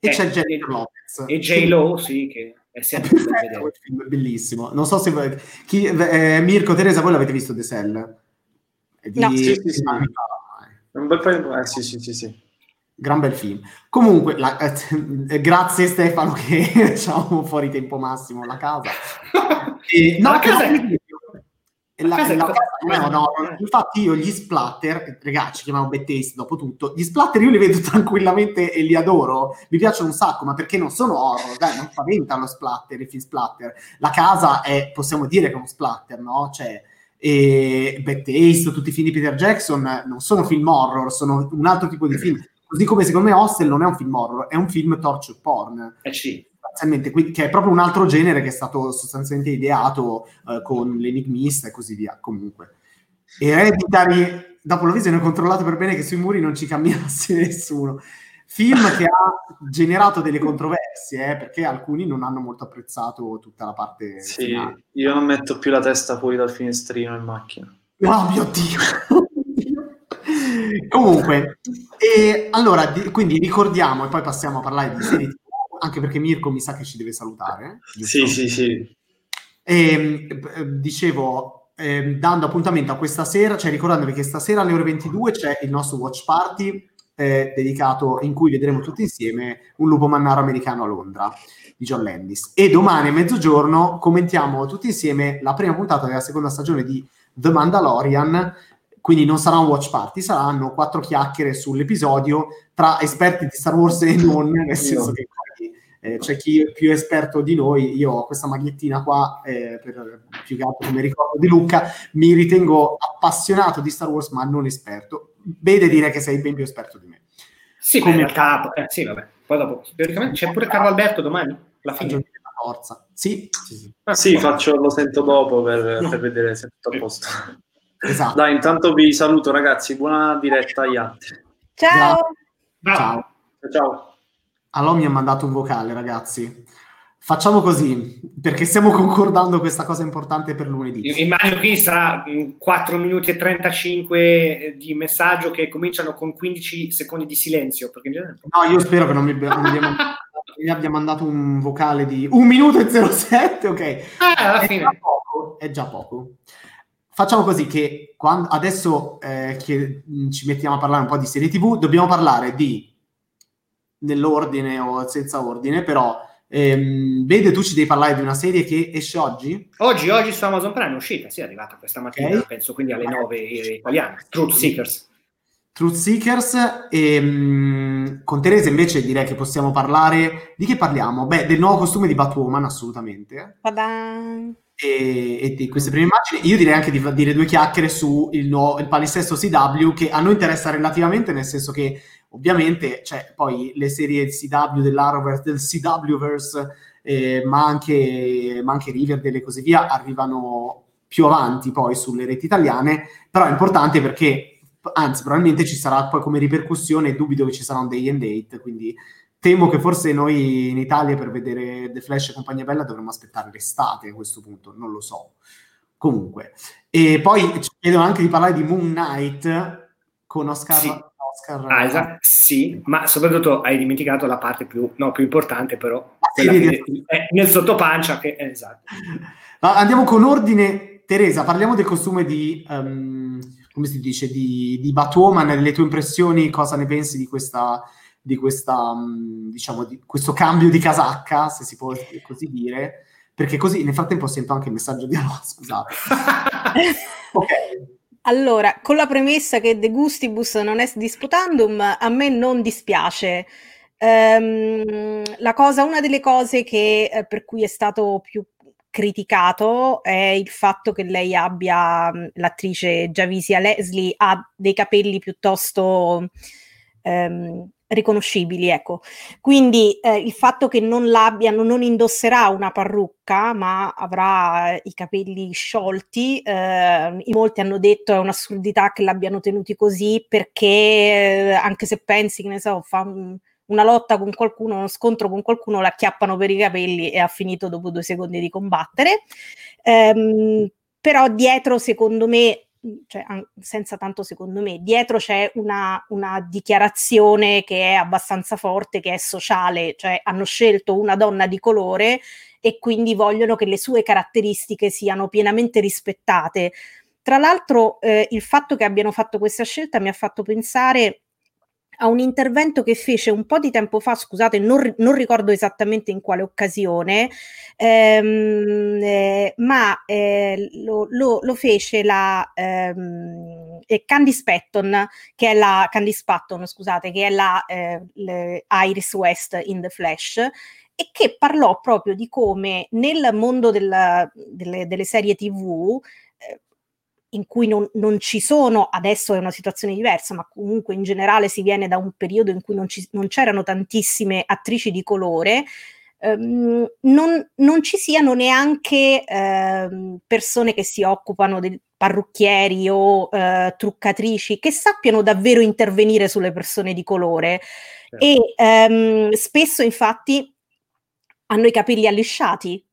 E Eh, c'è Jennifer Lopez. E J-Lo, sì, che è sempre film, è bellissimo. Non so se voi- chi, eh, Mirko, Teresa, voi l'avete visto The Cell? Di, No. Sì, sì, sì. anni fa, eh. Un bel paio... Eh, sì, sì, sì, sì. Gran bel film. Comunque, la- eh, grazie Stefano che diciamo fuori tempo massimo la casa. E, no, La casa è- La, la, la, no, no, infatti io gli splatter, ragazzi, ci chiamiamo taste dopo tutto, gli splatter io li vedo tranquillamente e li adoro, mi piacciono un sacco, ma perché non sono horror, dai, non spaventa lo splatter, i film splatter. La casa è, possiamo dire che è uno splatter, no? Cioè, e Taste, tutti i film di Peter Jackson non sono film horror, sono un altro tipo di film. Così come secondo me Hostel non è un film horror, è un film torture porn. Eh sì che è proprio un altro genere che è stato sostanzialmente ideato uh, con l'enigmista e così via. Comunque, Hereditary, dopo la visione ho controllato per bene che sui muri non ci camminasse nessuno. Film che ha generato delle controversie, eh, perché alcuni non hanno molto apprezzato tutta la parte. Sì, finale. io non metto più la testa fuori dal finestrino in macchina. Oh mio Dio! Comunque, e allora, di, quindi ricordiamo e poi passiamo a parlare di serie anche perché Mirko mi sa che ci deve salutare. Giusto? Sì, sì, sì. E, ehm, dicevo, eh, dando appuntamento a questa sera, cioè ricordandovi che stasera alle ore 22 c'è il nostro watch party eh, dedicato in cui vedremo tutti insieme un lupo mannaro americano a Londra di John Landis e domani a mezzogiorno commentiamo tutti insieme la prima puntata della seconda stagione di The Mandalorian quindi non sarà un watch party, saranno quattro chiacchiere sull'episodio tra esperti di Star Wars e non, nel senso che eh, c'è chi è più esperto di noi, io ho questa magliettina qua, eh, per, più che altro come ricordo di Luca, mi ritengo appassionato di Star Wars ma non esperto. Vede dire che sei ben più esperto di me. Sì, come... in realtà, eh, sì, vabbè. Poi dopo, teoricamente c'è pure Carlo Alberto domani? La fine. Forza. Sì, sì, sì. Ah, sì faccio, lo sento dopo per, no. per vedere se è tutto a posto. Esatto. Dai, intanto vi saluto ragazzi, buona diretta agli altri. Ciao. Ciao. Ciao. Ciao. Allora mi ha mandato un vocale, ragazzi. Facciamo così, perché stiamo concordando questa cosa importante per lunedì. Immagino che sarà 4 minuti e 35 di messaggio che cominciano con 15 secondi di silenzio. Perché... No, io spero che non mi, abbia, non mi, abbia, mi abbia mandato un vocale di 1 minuto e 07, ok. Ah, alla è fine. Già poco, è già poco. Facciamo così che quando, adesso eh, che ci mettiamo a parlare un po' di serie TV, dobbiamo parlare di nell'ordine o senza ordine, però ehm, Vede, tu ci devi parlare di una serie che esce oggi? Oggi, oggi su Amazon Prime è uscita, sì, è arrivata questa mattina, okay. penso quindi alle 9 italiane, Truth Seekers. Truth Seekers e mh, con Teresa invece direi che possiamo parlare di che parliamo? Beh, del nuovo costume di Batwoman assolutamente. E, e, queste prime immagini io direi anche di dire due chiacchiere su il, nuovo, il palinsesto CW che a noi interessa relativamente nel senso che Ovviamente, cioè, poi le serie CW dell'Arrowverse, del CWverse, eh, ma, anche, ma anche Riverdale e così via, arrivano più avanti poi sulle reti italiane, però è importante perché, anzi, probabilmente ci sarà poi come ripercussione, dubito che ci sarà un day and date, quindi temo che forse noi in Italia per vedere The Flash e compagnia bella dovremmo aspettare l'estate a questo punto, non lo so. Comunque, e poi ci chiedono anche di parlare di Moon Knight con Oscar sì. Oscar. Ah, esatto. Sì, ma soprattutto hai dimenticato la parte più, no, più importante, però, quella che è nel sottopancia. Che, è esatto. Andiamo con ordine. Teresa, parliamo del costume di, um, come si dice, di, di Batwoman, le tue impressioni, cosa ne pensi di questa, di questa um, diciamo, di questo cambio di casacca, se si può così dire, perché così nel frattempo sento anche il messaggio di allora, scusate. ok. Allora, con la premessa che De Gustibus non è disputandum, a me non dispiace. Um, la cosa, una delle cose che, eh, per cui è stato più criticato è il fatto che lei abbia, l'attrice Javisia Leslie, ha dei capelli piuttosto um, riconoscibili, ecco. Quindi eh, il fatto che non l'abbiano, non indosserà una parrucca, ma avrà i capelli sciolti, eh, molti hanno detto è un'assurdità che l'abbiano tenuti così perché eh, anche se pensi che ne so, fa un, una lotta con qualcuno, uno scontro con qualcuno, la acchiappano per i capelli e ha finito dopo due secondi di combattere. Ehm, però dietro, secondo me, cioè, senza tanto secondo me, dietro c'è una, una, dichiarazione che è abbastanza forte, che è sociale, cioè hanno scelto una donna di colore e quindi vogliono che le sue caratteristiche siano pienamente rispettate. Tra l'altro eh, il fatto che abbiano fatto questa scelta mi ha fatto pensare a un intervento che fece un po' di tempo fa, scusate, non, non ricordo esattamente in quale occasione, ehm, eh, ma eh, lo, lo, lo, fece la ehm, Candice Patton, che è la Candice Patton, scusate, che è la eh, Iris West in The Flash e che parlò proprio di come nel mondo della, delle, delle, serie tv eh, in cui non, non, ci sono, adesso è una situazione diversa, ma comunque in generale si viene da un periodo in cui non, ci, non c'erano tantissime attrici di colore, ehm, non, non, ci siano neanche ehm, persone che si occupano di parrucchieri o eh, truccatrici che sappiano davvero intervenire sulle persone di colore. Certo. E ehm, spesso infatti hanno i capelli allisciati.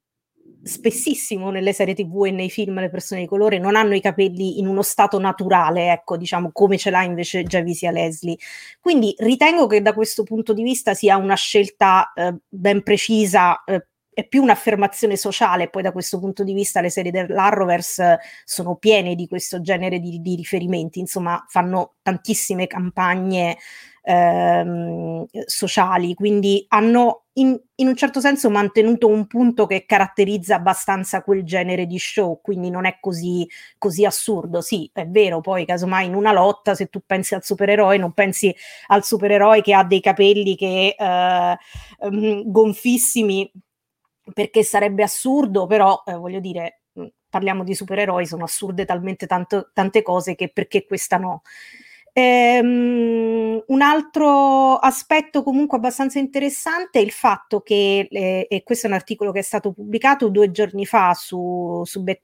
Spessissimo nelle serie tv e nei film le persone di colore non hanno i capelli in uno stato naturale, ecco, diciamo come ce l'ha invece Javisia Leslie. Quindi ritengo che da questo punto di vista sia una scelta eh, ben precisa eh, è più un'affermazione sociale, poi da questo punto di vista le serie dell'Arrowverse sono piene di questo genere di, di riferimenti, insomma fanno tantissime campagne ehm, sociali, quindi hanno in, in, un certo senso mantenuto un punto che caratterizza abbastanza quel genere di show, quindi non è così, così assurdo. Sì, è vero, poi casomai in una lotta, se tu pensi al supereroe, non pensi al supereroe che ha dei capelli che eh, um, gonfissimi, perché sarebbe assurdo, però eh, voglio dire, parliamo di supereroi, sono assurde talmente tanto, tante cose che perché questa no. Ehm, un altro aspetto comunque abbastanza interessante è il fatto che, eh, e questo è un articolo che è stato pubblicato due giorni fa su, su Bad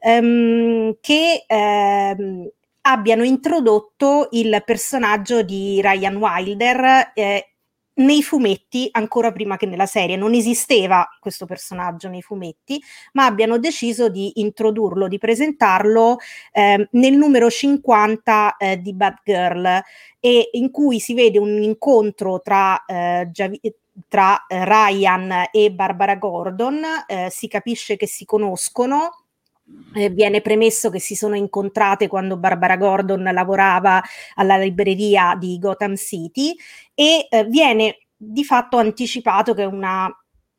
ehm, che ehm, abbiano introdotto il personaggio di Ryan Wilder eh, nei fumetti, ancora prima che nella serie, non esisteva questo personaggio nei fumetti, ma abbiano deciso di introdurlo, di presentarlo eh, nel numero 50 eh, di Bad Girl, e in cui si vede un incontro tra, eh, Javi- tra eh, Ryan e Barbara Gordon, eh, si capisce che si conoscono eh, viene premesso che si sono incontrate quando Barbara Gordon lavorava alla libreria di Gotham City e eh, viene di fatto anticipato che una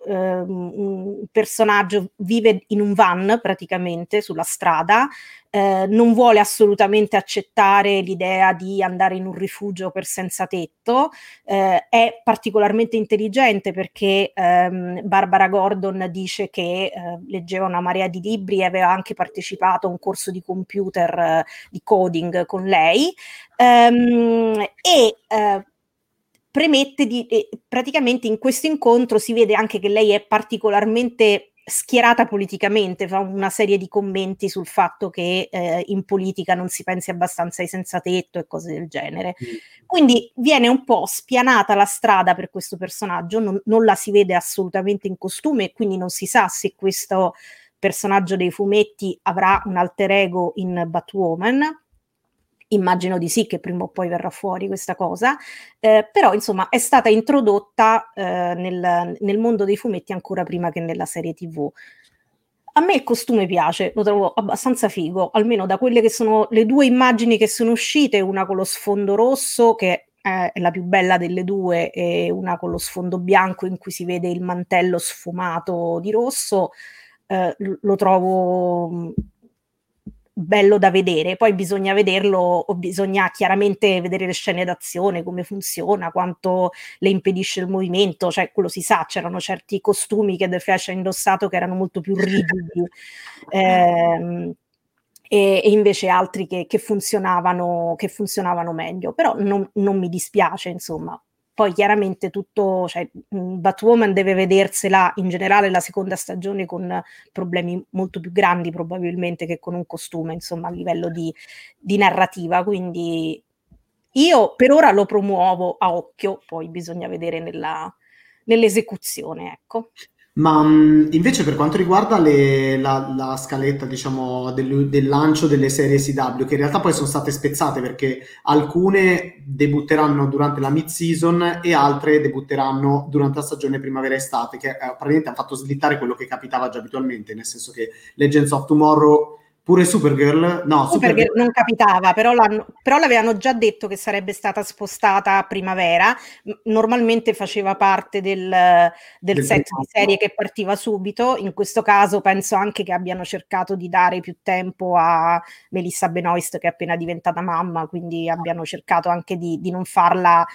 Ehm, un personaggio vive in un van praticamente sulla strada, eh, non vuole assolutamente accettare l'idea di andare in un rifugio per senza tetto, eh, è particolarmente intelligente perché ehm, Barbara Gordon dice che eh, leggeva una marea di libri e aveva anche partecipato a un corso di computer eh, di coding con lei ehm, e eh, premette di eh, praticamente in questo incontro si vede anche che lei è particolarmente schierata politicamente, fa una serie di commenti sul fatto che eh, in politica non si pensi abbastanza ai senza tetto e cose del genere. Mm. Quindi viene un po' spianata la strada per questo personaggio, non, non la si vede assolutamente in costume, quindi non si sa se questo personaggio dei fumetti avrà un alter ego in Batwoman Immagino di sì che prima o poi verrà fuori questa cosa, eh, però insomma è stata introdotta eh, nel, nel, mondo dei fumetti ancora prima che nella serie TV. A me il costume piace, lo trovo abbastanza figo, almeno da quelle che sono le due immagini che sono uscite, una con lo sfondo rosso che è la più bella delle due e una con lo sfondo bianco in cui si vede il mantello sfumato di rosso, eh, lo trovo bello da vedere, poi bisogna vederlo, o bisogna chiaramente vedere le scene d'azione, come funziona, quanto le impedisce il movimento, cioè quello si sa, c'erano certi costumi che The Flash ha indossato che erano molto più rigidi. eh, e, e, invece altri che, che, funzionavano, che funzionavano meglio, però non, non mi dispiace, insomma, poi chiaramente tutto, cioè, Batwoman deve vedersela in generale la seconda stagione con problemi molto più grandi probabilmente che con un costume, insomma, a livello di, di narrativa. Quindi io per ora lo promuovo a occhio, poi bisogna vedere nella, nell'esecuzione, ecco. Ma mh, invece per quanto riguarda le, la, la, scaletta, diciamo, del, del, lancio delle serie CW, che in realtà poi sono state spezzate perché alcune debutteranno durante la mid-season e altre debutteranno durante la stagione primavera-estate, che eh, praticamente ha fatto slittare quello che capitava già abitualmente, nel senso che Legends of Tomorrow Pure Supergirl? No, Supergirl, non capitava, però, però, l'avevano già detto che sarebbe stata spostata a primavera. Normalmente faceva parte del, del, del set di serie che partiva subito. In questo caso penso anche che abbiano cercato di dare più tempo a Melissa Benoist che è appena diventata mamma, quindi abbiano cercato anche di, di non farla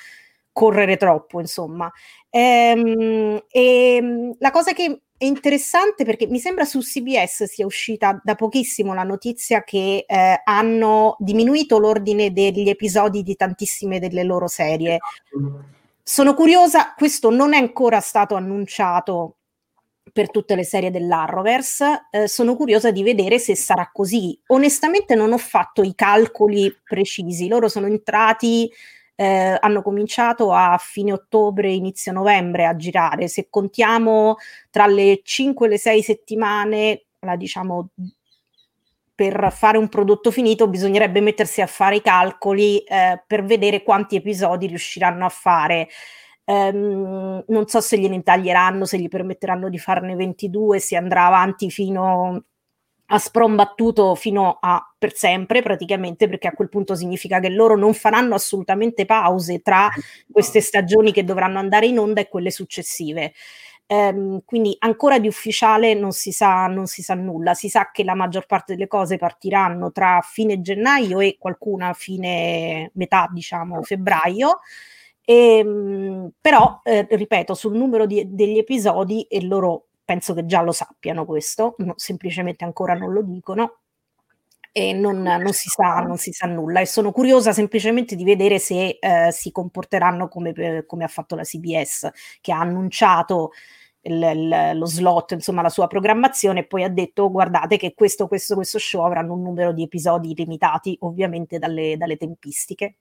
correre troppo, insomma. Ehm, e, e la cosa che è interessante perché mi sembra su CBS sia uscita da pochissimo la notizia che eh, hanno diminuito l'ordine degli episodi di tantissime delle loro serie. Sono curiosa, questo non è ancora stato annunciato per tutte le serie dell'Arrowverse, eh, sono curiosa di vedere se sarà così. Onestamente non ho fatto i calcoli precisi, loro sono entrati eh, hanno cominciato a fine ottobre, inizio novembre a girare. Se contiamo tra le 5 e le 6 settimane, la diciamo per fare un prodotto finito bisognerebbe mettersi a fare i calcoli eh, per vedere quanti episodi riusciranno a fare. Um, non so se gliene taglieranno, se gli permetteranno di farne 22, si andrà avanti fino a sprombattuto fino a per sempre praticamente perché a quel punto significa che loro non faranno assolutamente pause tra queste stagioni che dovranno andare in onda e quelle successive. Um, quindi ancora di ufficiale non si, sa, non si sa nulla, si sa che la maggior parte delle cose partiranno tra fine gennaio e qualcuna fine metà, diciamo, febbraio. E, ehm, però, eh, ripeto, sul numero di, degli episodi e loro penso che già lo sappiano questo, no, semplicemente ancora non lo dicono e non, non, si sa, non, si sa, nulla e sono curiosa semplicemente di vedere se eh, si comporteranno come, come, ha fatto la CBS che ha annunciato il, il, lo slot, insomma la sua programmazione e poi ha detto guardate che questo, questo, questo show avranno un numero di episodi limitati ovviamente dalle, dalle tempistiche.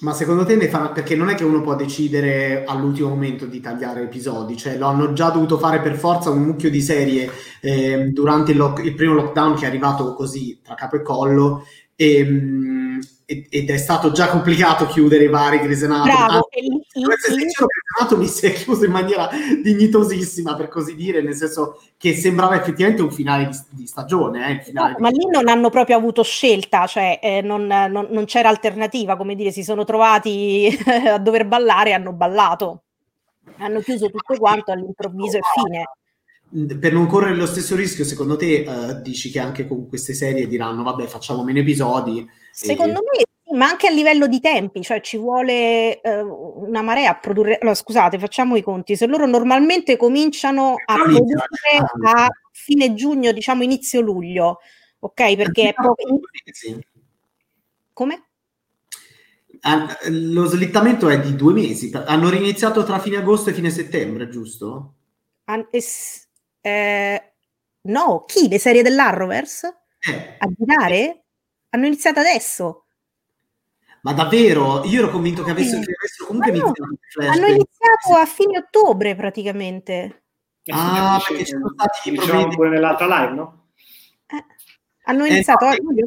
Ma secondo te ne fanno perché non è che uno può decidere all'ultimo momento di tagliare episodi, cioè lo hanno già dovuto fare per forza un mucchio di serie eh, durante il, lock, il, primo lockdown che è arrivato così tra capo e collo e, ehm, ed è stato già complicato chiudere i vari Grey's Anatomy. Bravo, Anatomy si è chiuso in maniera dignitosissima, per così dire, nel senso che sembrava effettivamente un finale di, di stagione. Eh, no, di... Ma lì non hanno proprio avuto scelta, cioè eh, non, non, non, c'era alternativa, come dire, si sono trovati a dover ballare e hanno ballato. Hanno chiuso tutto quanto all'improvviso e fine per non correre lo stesso rischio, secondo te uh, dici che anche con queste serie diranno vabbè facciamo meno episodi? Secondo e... me ma anche a livello di tempi, cioè ci vuole uh, una marea a produrre. Allora, scusate, facciamo i conti. Se loro normalmente cominciano a produrre a fine giugno, diciamo inizio luglio, ok? Perché è proprio. Come? Lo slittamento è di due mesi. Hanno riniziato tra fine agosto e fine settembre, giusto? An- es- eh, no, chi? Le serie dell'Arrowverse? Eh. A girare? Hanno iniziato adesso. Ma davvero? Io ero convinto che avessero, che avessero comunque no, iniziato Hanno iniziato a fine ottobre praticamente. Ah, perché ci sono stati diciamo pure nell'altra live, no? Hanno iniziato eh, no, io,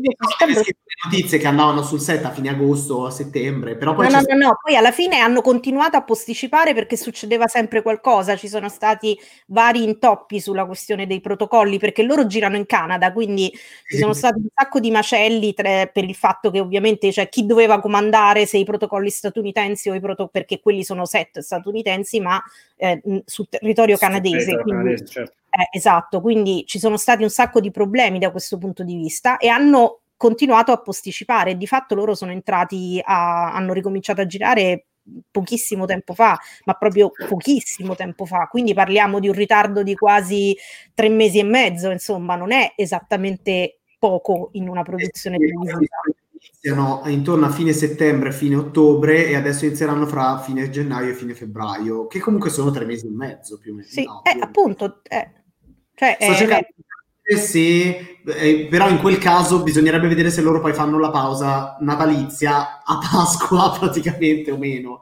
notizie che andavano sul set a fine agosto o a settembre, però poi... No, no, no, no, poi alla fine hanno continuato a posticipare perché succedeva sempre qualcosa, ci sono stati vari intoppi sulla questione dei protocolli perché loro girano in Canada, quindi ci sono stati un sacco di macelli tre, per il fatto che ovviamente cioè, chi doveva comandare se i protocolli statunitensi o i protocolli, perché quelli sono set statunitensi, ma eh, sul territorio canadese. Quindi, canadese certo. Eh, esatto, quindi ci sono stati un sacco di problemi da questo punto di vista e hanno continuato a posticipare. Di fatto loro sono entrati a, hanno ricominciato a girare pochissimo tempo fa, ma proprio pochissimo tempo fa. Quindi parliamo di un ritardo di quasi tre mesi e mezzo, insomma, non è esattamente poco in una produzione televisiva. Iniziano intorno a fine settembre, fine ottobre e adesso inizieranno fra fine gennaio e fine febbraio, che comunque sono tre mesi e mezzo più o meno. Sì, no, eh, appunto, eh, cioè, Sto eh, cercando di capire se, eh, però in quel caso bisognerebbe vedere se loro poi fanno la pausa natalizia a Pasqua praticamente o meno.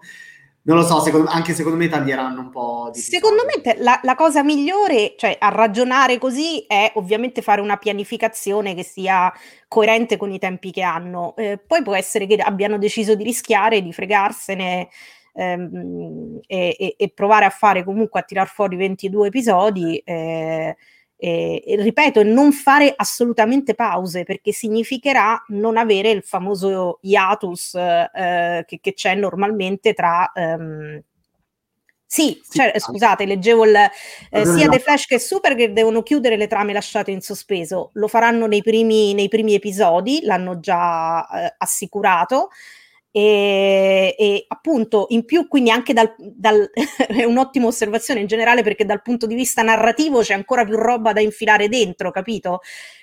Non lo so, secondo, anche secondo me taglieranno un po' di... Secondo me la, la, cosa migliore, cioè a ragionare così, è ovviamente fare una pianificazione che sia coerente con i tempi che hanno. Eh, poi può essere che abbiano deciso di rischiare, di fregarsene ehm, e, e, e, provare a fare comunque a tirar fuori 22 episodi. Eh, E, e, ripeto, non fare assolutamente pause perché significherà non avere il famoso hiatus eh, che, che, c'è normalmente tra. Um, sì, sì cioè, scusate, leggevo il, eh, sia The Flash che Supergirl devono chiudere le trame lasciate in sospeso. Lo faranno nei primi, nei primi episodi, l'hanno già eh, assicurato. E, e, appunto in più quindi anche dal, dal è un'ottima osservazione in generale perché dal punto di vista narrativo c'è ancora più roba da infilare dentro capito?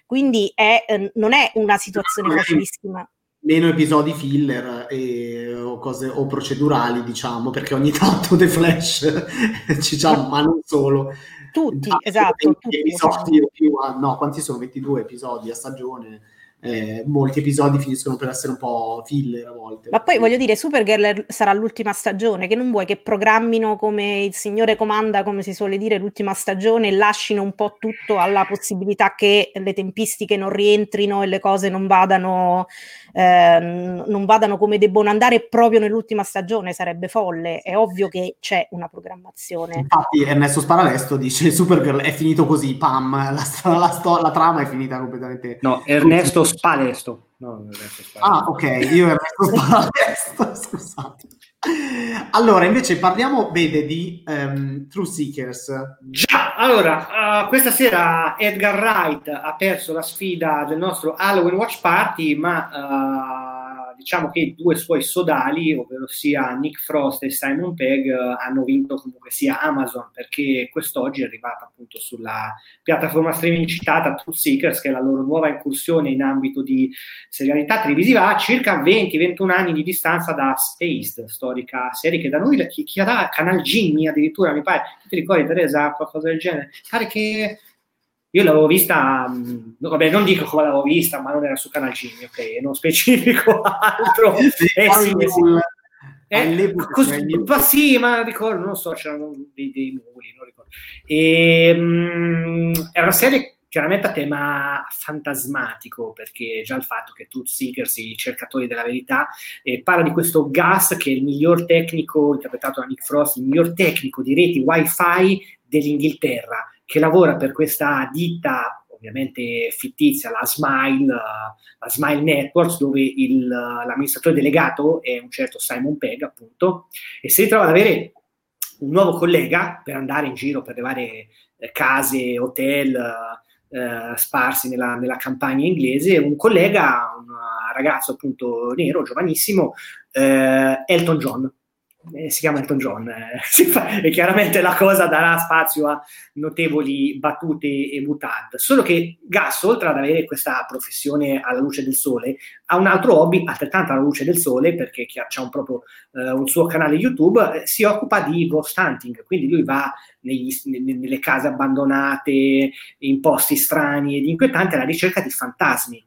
Quindi è, eh, non è una situazione facilissima. meno episodi filler e, o, cose, o procedurali diciamo perché ogni tanto The Flash ci diciamo, ma non solo. Tutti esatto tutti, episodi diciamo. più, no quanti sono? 22 episodi a stagione eh, molti episodi finiscono per essere un po' filler a volte. Ma poi voglio dire, Supergirl sarà l'ultima stagione, che non vuoi che programmino come il Signore comanda, come si suole dire, l'ultima stagione e lasciano un po' tutto alla possibilità che le tempistiche non rientrino e le cose non vadano, eh, non vadano come debbono andare proprio nell'ultima stagione, sarebbe folle. È ovvio che c'è una programmazione. Infatti Ernesto Sparavesto dice Supergirl è finito così, pam, la, la, la, la trama è finita completamente. No, Ernesto Spalesto. No, Spalesto. Ah, ok, io Ernesto Spalesto, scusate. Allora, invece parliamo, vede, di um, True Seekers. Già, allora, uh, questa sera Edgar Wright ha perso la sfida del nostro Halloween Watch Party, ma uh, diciamo che i due suoi sodali, ovvero sia Nick Frost e Simon Pegg, hanno vinto comunque sia Amazon, perché quest'oggi è arrivata appunto sulla piattaforma streaming citata Truth Seekers, che è la loro nuova incursione in ambito di serialità televisiva, a circa 20-21 anni di distanza da Spaced, storica serie che da noi, chi, chi Canal Jimmy addirittura, mi pare, ti ricordi Teresa, qualcosa del genere? Pare che io l'avevo vista, mh, vabbè, non dico come l'avevo vista, ma non era su Canal Jimmy, ok? Non specifico altro. eh, sì, eh, sì. Eh, così, ma sì, ma ricordo, non so, c'erano dei, dei muli, non ricordo. E, mh, è una serie chiaramente a tema fantasmatico, perché già il fatto che Tooth Seekers, i cercatori della verità, eh, parla di questo Gas che è il miglior tecnico, interpretato da Nick Frost, il miglior tecnico di reti wifi dell'Inghilterra che lavora per questa ditta ovviamente fittizia, la Smile, la Smile Networks, dove il, l'amministratore delegato è un certo Simon Pegg, appunto, e si ritrova ad avere un nuovo collega per andare in giro per le varie eh, case, hotel eh, sparsi nella, nella, campagna inglese, un collega, un ragazzo appunto nero, giovanissimo, eh, Elton John eh, si chiama Elton John, eh, fa, e chiaramente la cosa darà spazio a notevoli battute e mutad. Solo che Gas, oltre ad avere questa professione alla luce del sole, ha un altro hobby altrettanto alla luce del sole, perché ha un, proprio, eh, un suo canale YouTube, eh, si occupa di ghost hunting, quindi lui va negli, nelle case abbandonate, in posti strani ed inquietanti alla ricerca di fantasmi.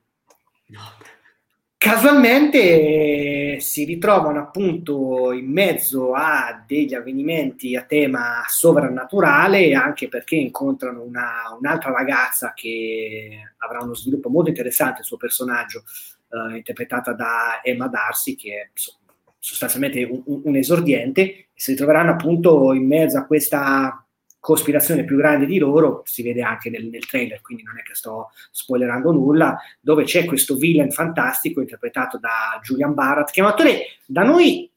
No casualmente si ritrovano appunto in mezzo a degli avvenimenti a tema sovrannaturale anche perché incontrano una, un'altra ragazza che avrà uno sviluppo molto interessante il suo personaggio eh, interpretata da Emma Darcy che è sostanzialmente un, un esordiente si ritroveranno appunto in mezzo a questa cospirazione più grande di loro, si vede anche nel, nel, trailer, quindi non è che sto spoilerando nulla, dove c'è questo villain fantastico interpretato da Julian Barrett, che è un attore da noi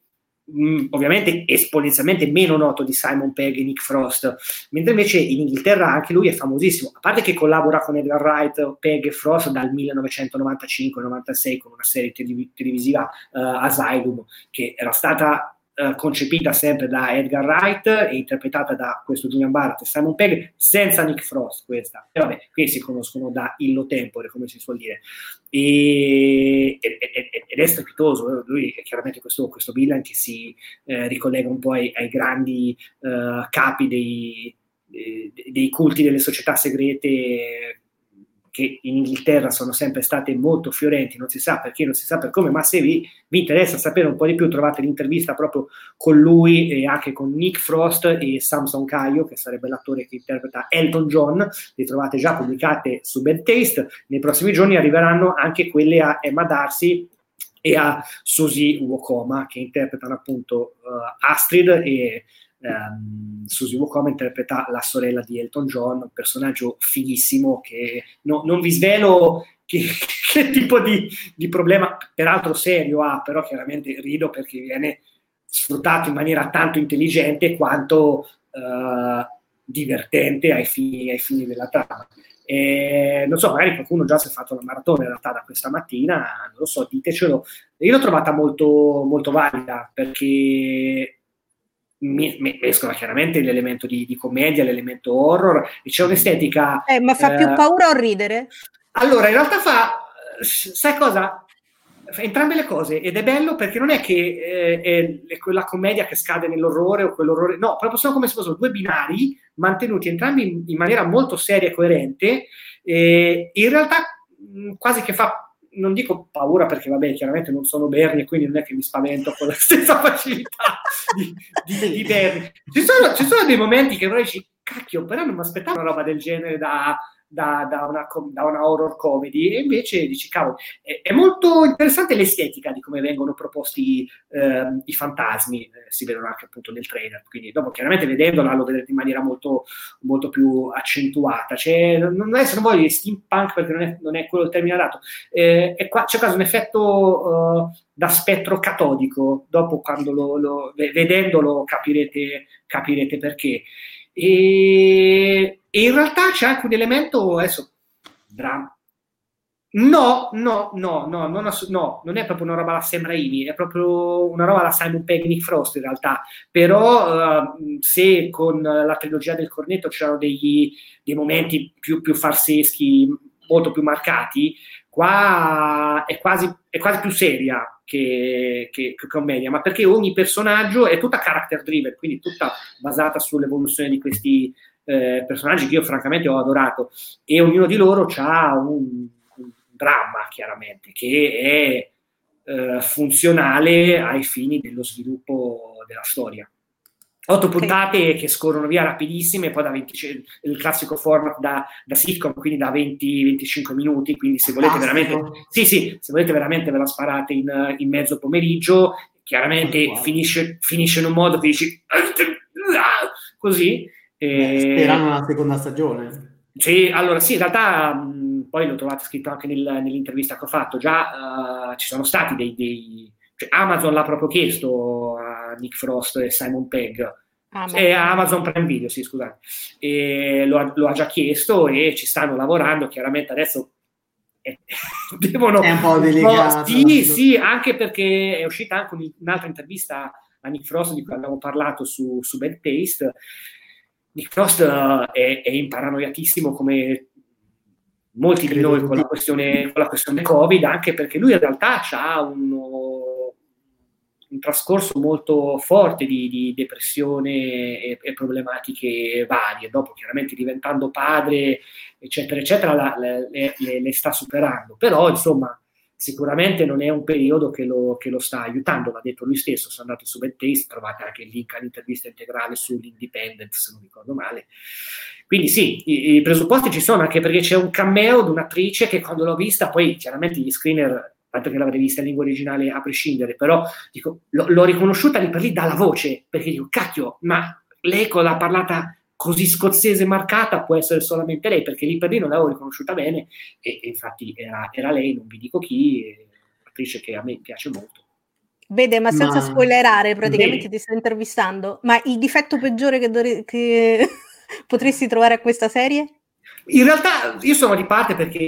mh, ovviamente esponenzialmente meno noto di Simon Pegg e Nick Frost, mentre invece in Inghilterra anche lui è famosissimo, a parte che collabora con Edgar Wright, Pegg e Frost dal 1995-96 con una serie televisiva uh, Asylum, che era stata eh, concepita sempre da Edgar Wright e interpretata da questo Julian Barrett e Simon Pegg, senza Nick Frost questa. E vabbè, qui si conoscono da illo tempore, come si suol dire. E, ed, è strepitoso, lui è chiaramente questo, questo villain che si eh, ricollega un po' ai, ai grandi eh, capi dei, dei culti delle società segrete che in Inghilterra sono sempre state molto fiorenti, non si sa perché, non si sa per come, ma se vi, vi, interessa sapere un po' di più trovate l'intervista proprio con lui e anche con Nick Frost e Samson Caio, che sarebbe l'attore che interpreta Elton John, le trovate già pubblicate su Bad Taste, nei prossimi giorni arriveranno anche quelle a Emma Darcy e a Susie Wokoma che interpretano appunto uh, Astrid e ehm, Susie Wacom interpreta la sorella di Elton John, un personaggio fighissimo che no, non vi svelo che, che tipo di, di, problema, peraltro serio ha, però chiaramente rido perché viene sfruttato in maniera tanto intelligente quanto eh, divertente ai fini, ai fini della trama. E, non so, magari qualcuno già si è fatto la maratona in realtà da questa mattina, non lo so, ditecelo. Io l'ho trovata molto, molto valida perché mescola chiaramente l'elemento di, di, commedia, l'elemento horror e c'è un'estetica. Eh, ma fa eh, più paura o ridere? Allora, in realtà fa, sai cosa? Fa entrambe le cose ed è bello perché non è che eh, è, quella commedia che scade nell'orrore o quell'orrore, no, proprio sono come se fossero due binari mantenuti entrambi in, in maniera molto seria e coerente. E in realtà mh, quasi che fa non dico paura perché vabbè chiaramente non sono Bernie quindi non è che mi spavento con la stessa facilità di, di, di Bernie. Ci sono, ci sono, dei momenti che però dici cacchio però non mi aspettavo una roba del genere da, da, da, una, da, una, horror comedy e invece dici cavolo è, è, molto interessante l'estetica di come vengono proposti eh, i fantasmi. Eh, si vedono anche appunto nel trailer quindi dopo chiaramente vedendola lo vedrete in maniera molto, molto più accentuata. C'è, non è se non voglio steampunk perché non è, non è quello il termine adatto. Eh, qua, c'è quasi un effetto uh, da spettro catodico dopo quando lo, lo, vedendolo capirete, capirete perché e, e in realtà c'è anche un elemento, adesso, dramma. No, no, no, no, non, ass- no, non è proprio una roba alla Sam Raimi, è proprio una roba alla Simon Pegg Nick Frost in realtà, però uh, se con la trilogia del cornetto c'erano degli, dei momenti più, più farseschi, molto più marcati, qua è quasi, è quasi più seria che, che, che, commedia, ma perché ogni personaggio è tutta character driven, quindi tutta basata sull'evoluzione di questi eh, personaggi che io francamente ho adorato e ognuno di loro ha un, un dramma chiaramente che è eh, funzionale ai fini dello sviluppo della storia. Otto puntate che scorrono via rapidissime, poi da 20, il classico format da, da sitcom, quindi da 20-25 minuti, quindi se volete veramente, sì, sì, se volete veramente ve la sparate in, in mezzo pomeriggio, chiaramente wow. finisce, finisce, in un modo che dici così. Beh, sperano una seconda stagione. Sì, allora sì, in realtà mh, poi l'ho trovato scritto anche nel, nell'intervista che ho fatto, già uh, ci sono stati dei, dei cioè Amazon l'ha proprio chiesto a Nick Frost e Simon Pegg. Amazon. Eh, Amazon Prime Video, sì, scusate. E lo, lo, ha già chiesto e ci stanno lavorando. Chiaramente adesso eh, devono. È un po' delicato. Sì, sì, anche perché è uscita anche un'altra intervista a Nick Frost di cui abbiamo parlato su, su Bad Taste. Nick Frost uh, è, è imparanoiatissimo come molti di noi con la, questione, con la questione Covid, anche perché lui in realtà ha uno, un trascorso molto forte di, di depressione e, e, problematiche varie. Dopo, chiaramente, diventando padre, eccetera, eccetera, la, le, le, le, sta superando. Però, insomma, sicuramente non è un periodo che lo, che lo sta aiutando. L'ha detto lui stesso. Se andate su Bad Taste, trovate anche il link all'intervista integrale sull'Independent, se non ricordo male. Quindi sì, i, i presupposti ci sono, anche perché c'è un cameo di un'attrice che quando l'ho vista, poi chiaramente gli screener tanto che l'avrei vista in lingua originale a prescindere, però dico, l- l'ho riconosciuta lì per lì dalla voce, perché dico, cacchio, ma lei con la parlata così scozzese marcata può essere solamente lei, perché lì per lì non l'avevo riconosciuta bene, e, e infatti era, era, lei, non vi dico chi, un'attrice che a me piace molto. Vede, ma senza ma... spoilerare, praticamente Beh. ti sto intervistando, ma il difetto peggiore che, dore- che potresti trovare a questa serie? In realtà io sono di parte perché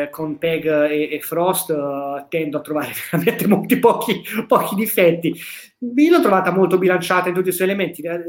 eh, con Peg e, e Frost uh, tendo a trovare veramente molti pochi, pochi difetti. Io l'ho trovata molto bilanciata in tutti i suoi elementi. Eh,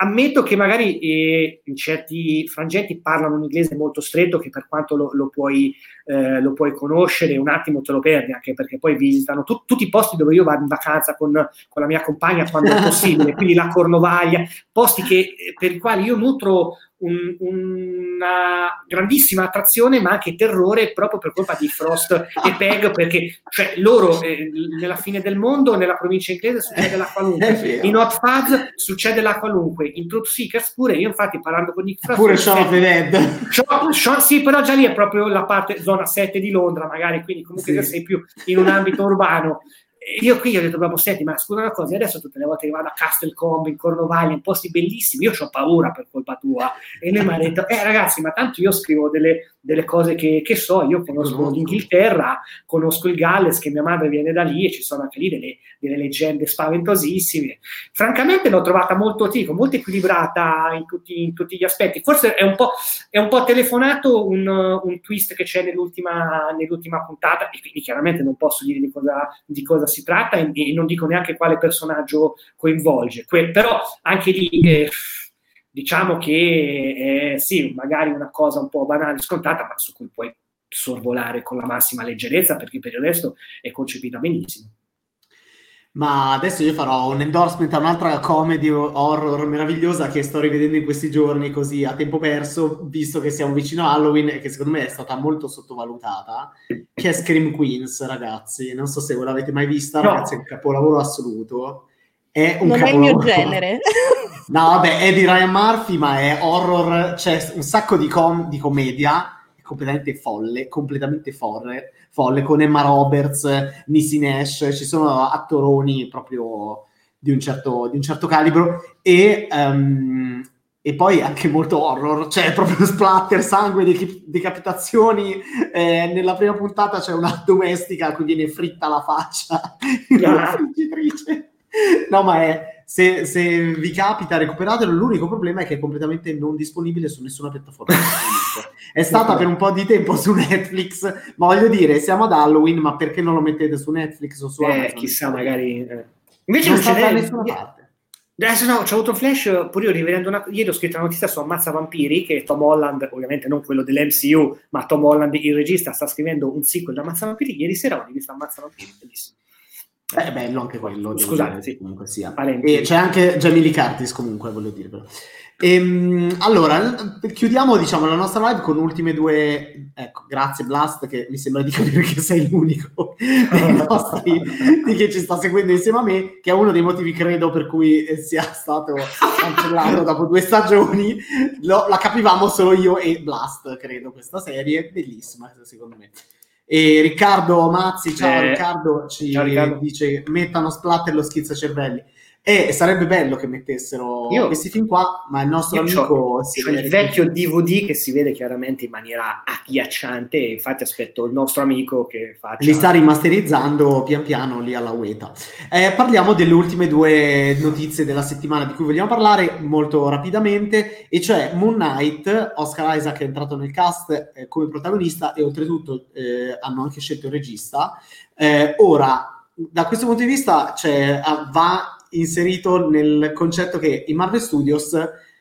ammetto che magari eh, in certi frangenti parlano un inglese molto stretto che per quanto lo, lo, puoi, eh, lo, puoi, conoscere un attimo te lo perdi anche perché poi visitano tu, tutti i posti dove io vado in vacanza con, con la mia compagna quando è possibile, quindi la Cornovaglia, posti che, per i quali io nutro un, una grandissima attrazione ma anche terrore proprio per colpa di Frost e Peg perché cioè, loro eh, nella fine del mondo nella provincia inglese succede la qualunque. in Hot Fuzz succede la qualunque. In Truth Seekers pure io infatti parlando con Nick Frost pure Shaun of sì però già lì è proprio la parte zona 7 di Londra magari quindi comunque sì. sei più in un ambito urbano io qui ho detto, proprio, senti, ma scusa una cosa, adesso tutte le volte che vado a Castle Combe, in Cornovaglia, in posti bellissimi, io ho paura per colpa tua. E lui mi ha detto, eh ragazzi, ma tanto io scrivo delle, delle cose che, che, so, io conosco l'Inghilterra, conosco il Galles, che mia madre viene da lì e ci sono anche lì delle, delle leggende spaventosissime. Francamente l'ho trovata molto tico, molto equilibrata in tutti, in tutti, gli aspetti. Forse è un po', è un po telefonato un, un twist che c'è nell'ultima, nell'ultima, puntata, e quindi chiaramente non posso dire di cosa, di cosa si tratta e, non dico neanche quale personaggio coinvolge. Que- però anche lì... Eh, diciamo che è sì, magari una cosa un po' banale, scontata, ma su cui puoi sorvolare con la massima leggerezza perché per il resto è concepita benissimo. Ma adesso io farò un endorsement a un'altra comedy horror meravigliosa che sto rivedendo in questi giorni così a tempo perso, visto che siamo vicino a Halloween e che secondo me è stata molto sottovalutata, che è Scream Queens, ragazzi. Non so se voi l'avete mai vista, no. ragazzi, è un capolavoro assoluto. È un non capolavoro. è il mio genere. No, vabbè, è di Ryan Murphy, ma è horror, c'è un sacco di, com- di commedia, è completamente folle, completamente folle, folle, con Emma Roberts, Nisi Nash, ci sono attoroni proprio di un certo, di un certo calibro e, um, e poi anche molto horror, cioè proprio splatter, sangue, decap- decapitazioni. Eh, nella prima puntata c'è una domestica a cui viene fritta la faccia in una friggitrice. No, ma è, se, se, vi capita, recuperatelo. L'unico problema è che è completamente non disponibile su nessuna piattaforma. è stata per un po' di tempo su Netflix, ma voglio dire, siamo ad Halloween, ma perché non lo mettete su Netflix o su eh, Amazon? Chissà, magari... Eh. Invece non, non sta da nessuna parte. Adesso no, c'ho avuto un flash, pure io rivedendo una... Ieri ho scritto una notizia su Ammazza Vampiri, che Tom Holland, ovviamente non quello dell'MCU, ma Tom Holland, il regista, sta scrivendo un sequel di Ammazza Vampiri. Ieri sera ho rivisto Ammazza Vampiri, bellissimo. È bello anche quello. Scusate, sì. Comunque sia. E c'è anche Jamie Lee Curtis comunque, voglio dire. Però. Ehm, allora, chiudiamo diciamo, la nostra live con ultime due... Ecco, grazie Blast, che mi sembra di capire che sei l'unico nostri di che ci sta seguendo insieme a me, che è uno dei motivi, credo, per cui sia stato cancellato dopo due stagioni. Lo, la capivamo solo io e Blast, credo, questa serie. Bellissima, secondo me. E Riccardo Mazzi, ciao eh, Riccardo, ci ciao Riccardo. dice mettano splatter lo schizzacervelli. E sarebbe bello che mettessero io, questi film qua, ma il nostro amico... C'ho, c'ho il vecchio DVD che si vede chiaramente in maniera agghiacciante infatti aspetto il nostro amico che faccia... Li sta rimasterizzando pian piano lì alla UETA. Eh, parliamo delle ultime due notizie della settimana di cui vogliamo parlare molto rapidamente, e cioè Moon Knight, Oscar Isaac è entrato nel cast eh, come protagonista e oltretutto eh, hanno anche scelto il regista. Eh, ora, da questo punto di vista cioè, va inserito nel concetto che i Marvel Studios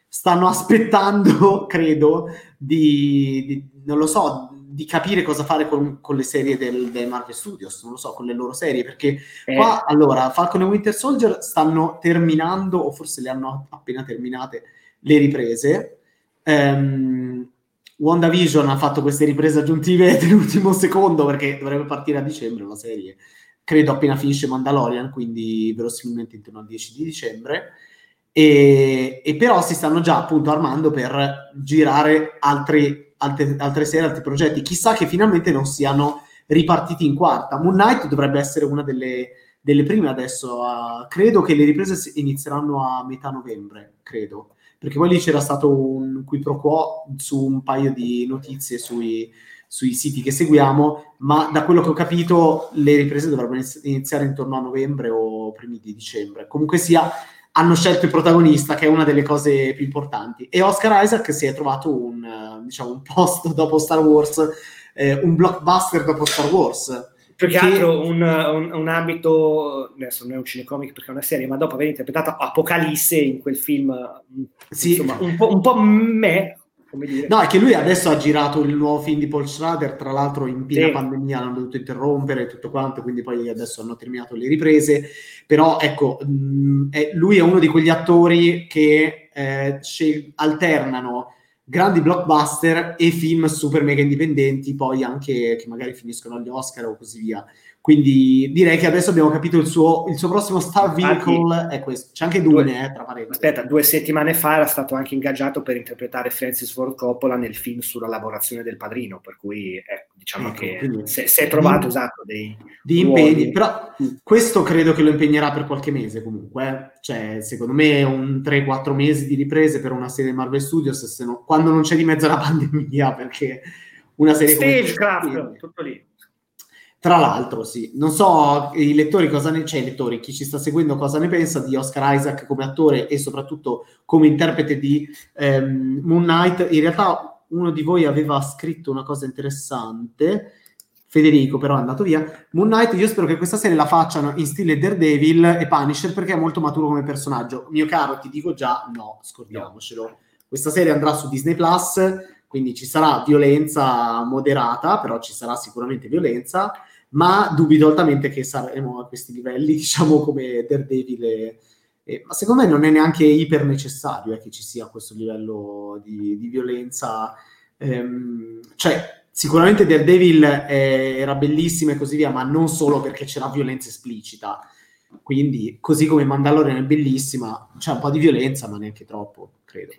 stanno aspettando, credo, di, di non lo so, di capire cosa fare con, con le serie del, del, Marvel Studios, non lo so, con le loro serie, perché eh. qua, allora, Falcon e Winter Soldier stanno terminando, o forse le hanno appena terminate, le riprese. Um, WandaVision ha fatto queste riprese aggiuntive nell'ultimo secondo, perché dovrebbe partire a dicembre la serie credo appena finisce Mandalorian, quindi verosimilmente intorno al 10 di dicembre. E, e, però si stanno già appunto armando per girare altri, altre, altre serie, altri progetti. Chissà che finalmente non siano ripartiti in quarta. Moon Knight dovrebbe essere una delle, delle prime adesso. A, credo che le riprese inizieranno a metà novembre, credo. Perché poi lì c'era stato un qui pro quo su un paio di notizie sui, sui siti che seguiamo, ma da quello che ho capito le riprese dovrebbero iniziare intorno a novembre o primi di dicembre. Comunque sia, hanno scelto il protagonista, che è una delle cose più importanti. E Oscar Isaac si è trovato un, diciamo, un posto dopo Star Wars, eh, un blockbuster dopo Star Wars. Più che, che altro un, un, un, ambito, adesso non è un cinecomic perché è una serie, ma dopo aver interpretato Apocalisse in quel film, sì. insomma, un po', un po' me, come dire. No, è che lui adesso ha girato il nuovo film di Paul Schrader, tra l'altro in piena sì. pandemia l'hanno dovuto interrompere e tutto quanto, quindi poi adesso hanno terminato le riprese, però ecco, mh, è, lui è uno di quegli attori che eh, alternano grandi blockbuster e film super mega indipendenti, poi anche che magari finiscono agli Oscar o così via. Quindi direi che adesso abbiamo capito il suo, il suo prossimo star vehicle è questo. C'è anche Dune, due, eh, tra parentesi. Aspetta, due settimane fa era stato anche ingaggiato per interpretare Francis Ford Coppola nel film sulla lavorazione del padrino, per cui eh, diciamo ecco, che si è trovato esatto dei di impegni, però questo credo che lo impegnerà per qualche mese comunque, eh. cioè secondo me un 3-4 mesi di riprese per una serie Marvel Studios se no, quando non c'è di mezzo la pandemia perché una serie Stagecraft, tutto lì. Tra l'altro, sì, non so i lettori cosa ne, cioè i lettori, chi ci sta seguendo cosa ne pensa di Oscar Isaac come attore e soprattutto come interprete di ehm, Moon Knight. In realtà uno di voi aveva scritto una cosa interessante, Federico però è andato via. Moon Knight, io spero che questa serie la facciano in stile Daredevil e Punisher perché è molto maturo come personaggio. Mio caro, ti dico già, no, scordiamocelo. Questa serie andrà su Disney Plus, quindi ci sarà violenza moderata, però ci sarà sicuramente violenza ma dubito altamente che saremo a questi livelli, diciamo come Daredevil. E, e, ma secondo me non è neanche iper necessario eh, che ci sia questo livello di, di violenza. Ehm, cioè, sicuramente Daredevil è, era bellissima e così via, ma non solo perché c'era violenza esplicita. Quindi, così come Mandalorian è bellissima, c'è un po' di violenza, ma neanche troppo, credo.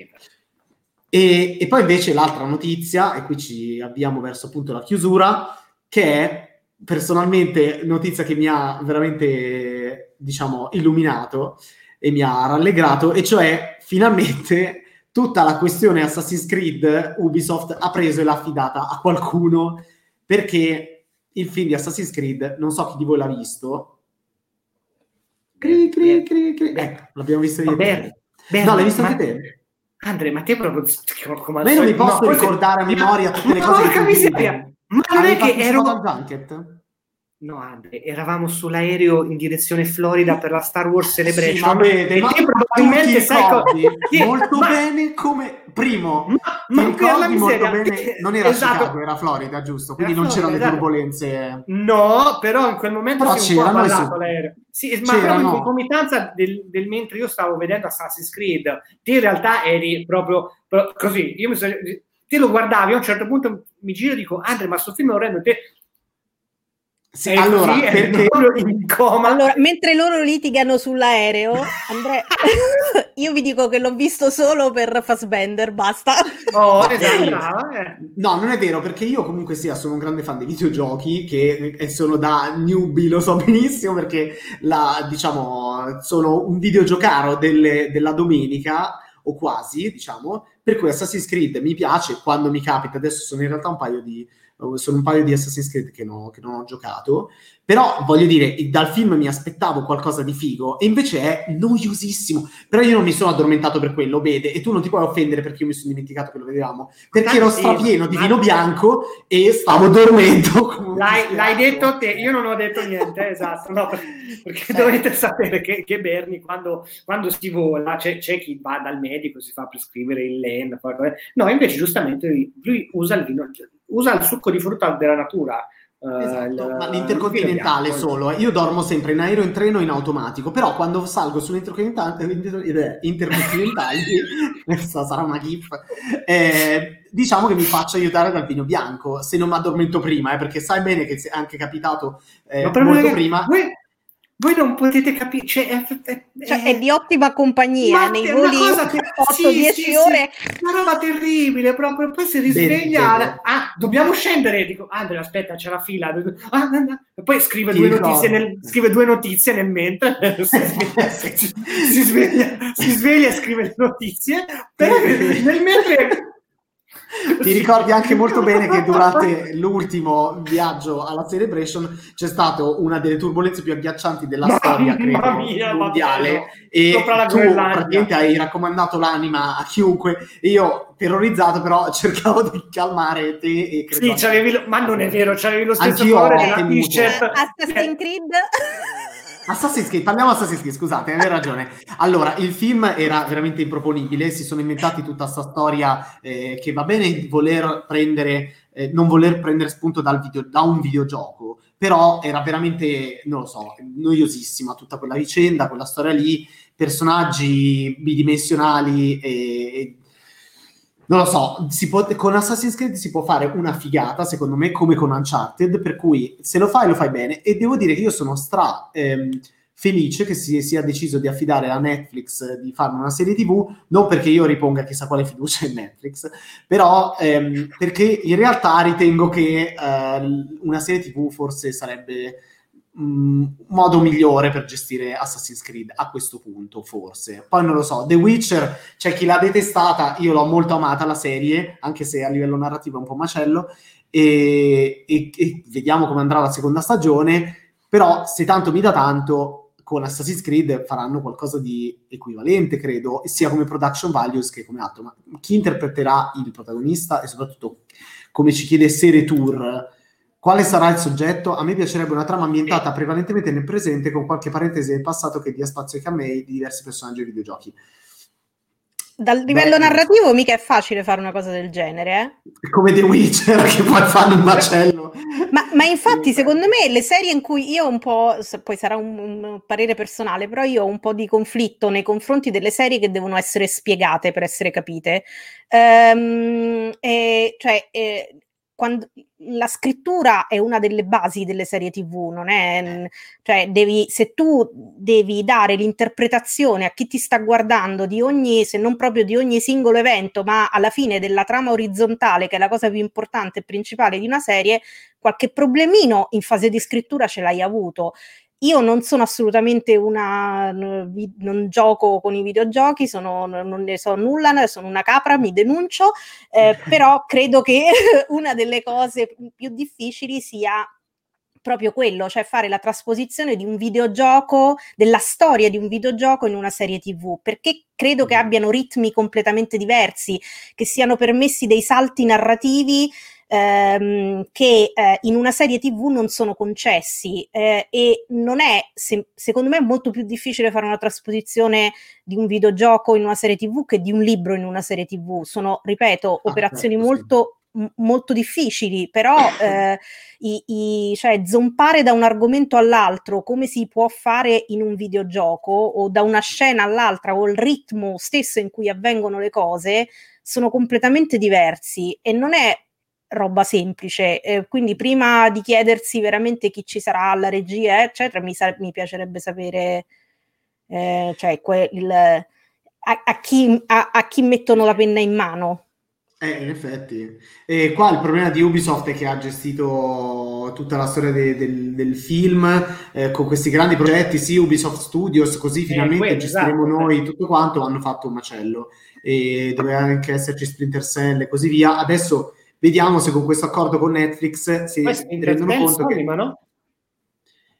E, e poi invece l'altra notizia, e qui ci avviamo verso appunto la chiusura, che è personalmente notizia che mi ha veramente, diciamo, illuminato e mi ha rallegrato, e cioè finalmente tutta la questione Assassin's Creed Ubisoft ha preso e l'ha affidata a qualcuno perché il film di Assassin's Creed, non so chi di voi l'ha visto. Cri, cri, cri, cri. Ecco, l'abbiamo visto io. Bene, bene, no, l'hai visto anche te? Andre, ma te proprio Ma io non mi posso no, ricordare a memoria tutte le cose che miseria. Ma non è che ero... Junket? No, Andre, eravamo sull'aereo in direzione Florida per la Star Wars Celebration. Sì, ma vede, ma probabilmente sai co- molto ma, bene come primo. Ma, ma ricordi molto bene, non era esatto. Chicago, era Florida, giusto? Quindi non c'erano le turbulenze. No, però in quel momento però si è un po' l'aereo. Sì, ma proprio in concomitanza del, del, mentre io stavo vedendo Assassin's Creed, te in realtà eri proprio, proprio così. Io mi so, te lo guardavi, a un certo punto mi giro e dico, Andre, ma sto film è orrendo, te sì, allora, perché... allora, mentre loro litigano sull'aereo, Andrea, io vi dico che l'ho visto solo per Fassbender, basta. Oh, esatto. Eh. No, non è vero, perché io comunque sia sono un grande fan dei videogiochi, che sono da newbie, lo so benissimo, perché la, diciamo, sono un videogiocaro delle, della domenica, o quasi, diciamo, per cui Assassin's Creed mi piace quando mi capita, adesso sono in realtà un paio di sono un paio di Assassin's Creed che, no, che, non ho giocato, però voglio dire, dal film mi aspettavo qualcosa di figo e invece è noiosissimo, però io non mi sono addormentato per quello, vede, e tu non ti puoi offendere perché io mi sono dimenticato che lo vedevamo, perché ero strapieno di vino bianco e stavo dormendo. L'hai, l'hai, detto te, io non ho detto niente, esatto, no, perché dovete sapere che, che Berni quando, quando, si vola c'è, c'è, chi va dal medico, si fa prescrivere il LEN, no, invece giustamente lui, lui usa il vino usa il succo di frutta della natura. Eh, esatto, uh, ma l'intercontinentale il solo. Eh. Io dormo sempre in aereo, in treno, in automatico, però quando salgo sull'intercontinentale, intercontinentali, questa sarà una gif, eh, diciamo che mi faccio aiutare dal vino bianco, se non mi addormento prima, eh, perché sai bene che è anche capitato eh, molto prima. Voi voi non potete capire, cioè, è, è, cioè, è, di ottima compagnia nei voli che, 8-10 sì, ore. Sì, una roba terribile, proprio poi si risveglia. Bene, Ah, dobbiamo scendere. Dico, Andrea, aspetta, c'è la fila. Ah, no, no. E poi scrive due, notizie nel, scrive due notizie nel mentre si sveglia, si, sveglia, si sveglia e scrive le notizie. nel mentre ti ricordi anche molto bene che durante l'ultimo viaggio alla Celebration c'è stata una delle turbulenze più agghiaccianti della ma storia, credo, mia, mondiale. E tu praticamente hai raccomandato l'anima a chiunque. E io, terrorizzato, però cercavo di calmare te e credo... Sì, lo... ma non è vero, c'avevi lo stesso cuore della t-shirt. Assassin's Creed... Assassin's Creed, parliamo di Assassin's Creed, scusate, avete ragione. Allora, il film era veramente improponibile, si sono inventati tutta questa storia eh, che va bene voler prendere, eh, non voler prendere spunto video, da un videogioco, però era veramente, non lo so, noiosissima tutta quella vicenda, quella storia lì, personaggi bidimensionali e, e non lo so, può, con Assassin's Creed si può fare una figata, secondo me, come con Uncharted, per cui se lo fai, lo fai bene. E devo dire che io sono stra... Ehm, felice che si sia deciso di affidare a Netflix di fare una serie TV, non perché io riponga chissà quale fiducia in Netflix, però ehm, perché in realtà ritengo che eh, una serie TV forse sarebbe un modo migliore per gestire Assassin's Creed a questo punto, forse. Poi non lo so, The Witcher c'è chi l'ha detestata, io l'ho molto amata la serie, anche se a livello narrativo è un po' macello, e, e, e vediamo come andrà la seconda stagione, però se tanto mi dà tanto, con Assassin's Creed faranno qualcosa di equivalente, credo, sia come production values che come altro. Ma chi interpreterà il protagonista e soprattutto come ci chiede Serie Tour, quale sarà il soggetto? A me piacerebbe una trama ambientata prevalentemente nel presente con qualche parentesi del passato che dia spazio ai camei di diversi personaggi e videogiochi dal livello Beh, narrativo mica è facile fare una cosa del genere. Eh? Come The Witcher che poi fanno un macello. ma, ma, infatti secondo me le serie in cui io ho un po', poi sarà un, un, parere personale, però io ho un po' di conflitto nei confronti delle serie che devono essere spiegate per essere capite. Um, e, cioè, eh, quando, la scrittura è una delle basi delle serie TV, non è, cioè devi, se tu devi dare l'interpretazione a chi ti sta guardando di ogni, se non proprio di ogni singolo evento, ma alla fine della trama orizzontale, che è la cosa più importante e principale di una serie, qualche problemino in fase di scrittura ce l'hai avuto. Io non sono assolutamente una, non gioco con i videogiochi, sono, non ne so nulla, sono una capra, mi denuncio, eh, però credo che una delle cose più difficili sia proprio quello, cioè fare la trasposizione di un videogioco, della storia di un videogioco in una serie TV, perché credo che mm. abbiano ritmi completamente diversi, che siano permessi dei salti narrativi ehm, che eh, in una serie TV non sono concessi eh, e non è, se, secondo me, molto più difficile fare una trasposizione di un videogioco in una serie TV che di un libro in una serie TV. Sono, ripeto, ah, operazioni certo, molto molto difficili, però eh, i, i, cioè, zompare da un argomento all'altro come si può fare in un videogioco o da una scena all'altra o il ritmo stesso in cui avvengono le cose sono completamente diversi e non è roba semplice. Eh, quindi prima di chiedersi veramente chi ci sarà alla regia, eccetera, mi, sa- mi piacerebbe sapere eh, cioè, que- il, a-, a, chi, a-, a chi mettono la penna in mano. Eh, in effetti. E qua il problema di Ubisoft è che ha gestito tutta la storia de- del-, del film eh, con questi grandi progetti, sì, Ubisoft Studios, così eh, finalmente quello, gestiremo esatto. noi tutto quanto, hanno fatto un macello. E doveva anche esserci Splinter Cell e così via. Adesso Vediamo se con questo accordo con Netflix si rendono conto che... No?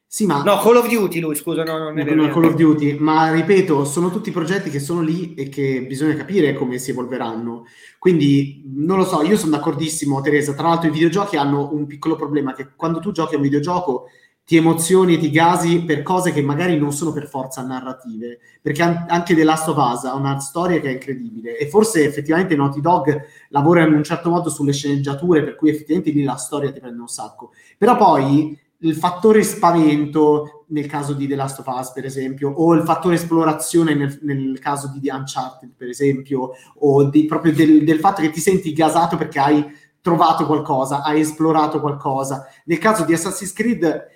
Sì, ma... No, Call of Duty lui, scusa, no, non è vero. No, Call of Duty, ma ripeto, sono tutti progetti che sono lì e che bisogna capire come si evolveranno. Quindi, non lo so, io sono d'accordissimo, Teresa. Tra l'altro i videogiochi hanno un piccolo problema, che quando tu giochi a un videogioco ti emozioni e ti gasi per cose che magari non sono per forza narrative, perché anche The Last of Us ha una storia che è incredibile e forse effettivamente Naughty Dog lavora in un certo modo sulle sceneggiature, per cui effettivamente lì la storia ti prende un sacco. Però poi il fattore spavento nel caso di The Last of Us, per esempio, o il fattore esplorazione nel, nel caso di The Uncharted, per esempio, o di, proprio del, del fatto che ti senti gasato perché hai trovato qualcosa, hai esplorato qualcosa. Nel caso di Assassin's Creed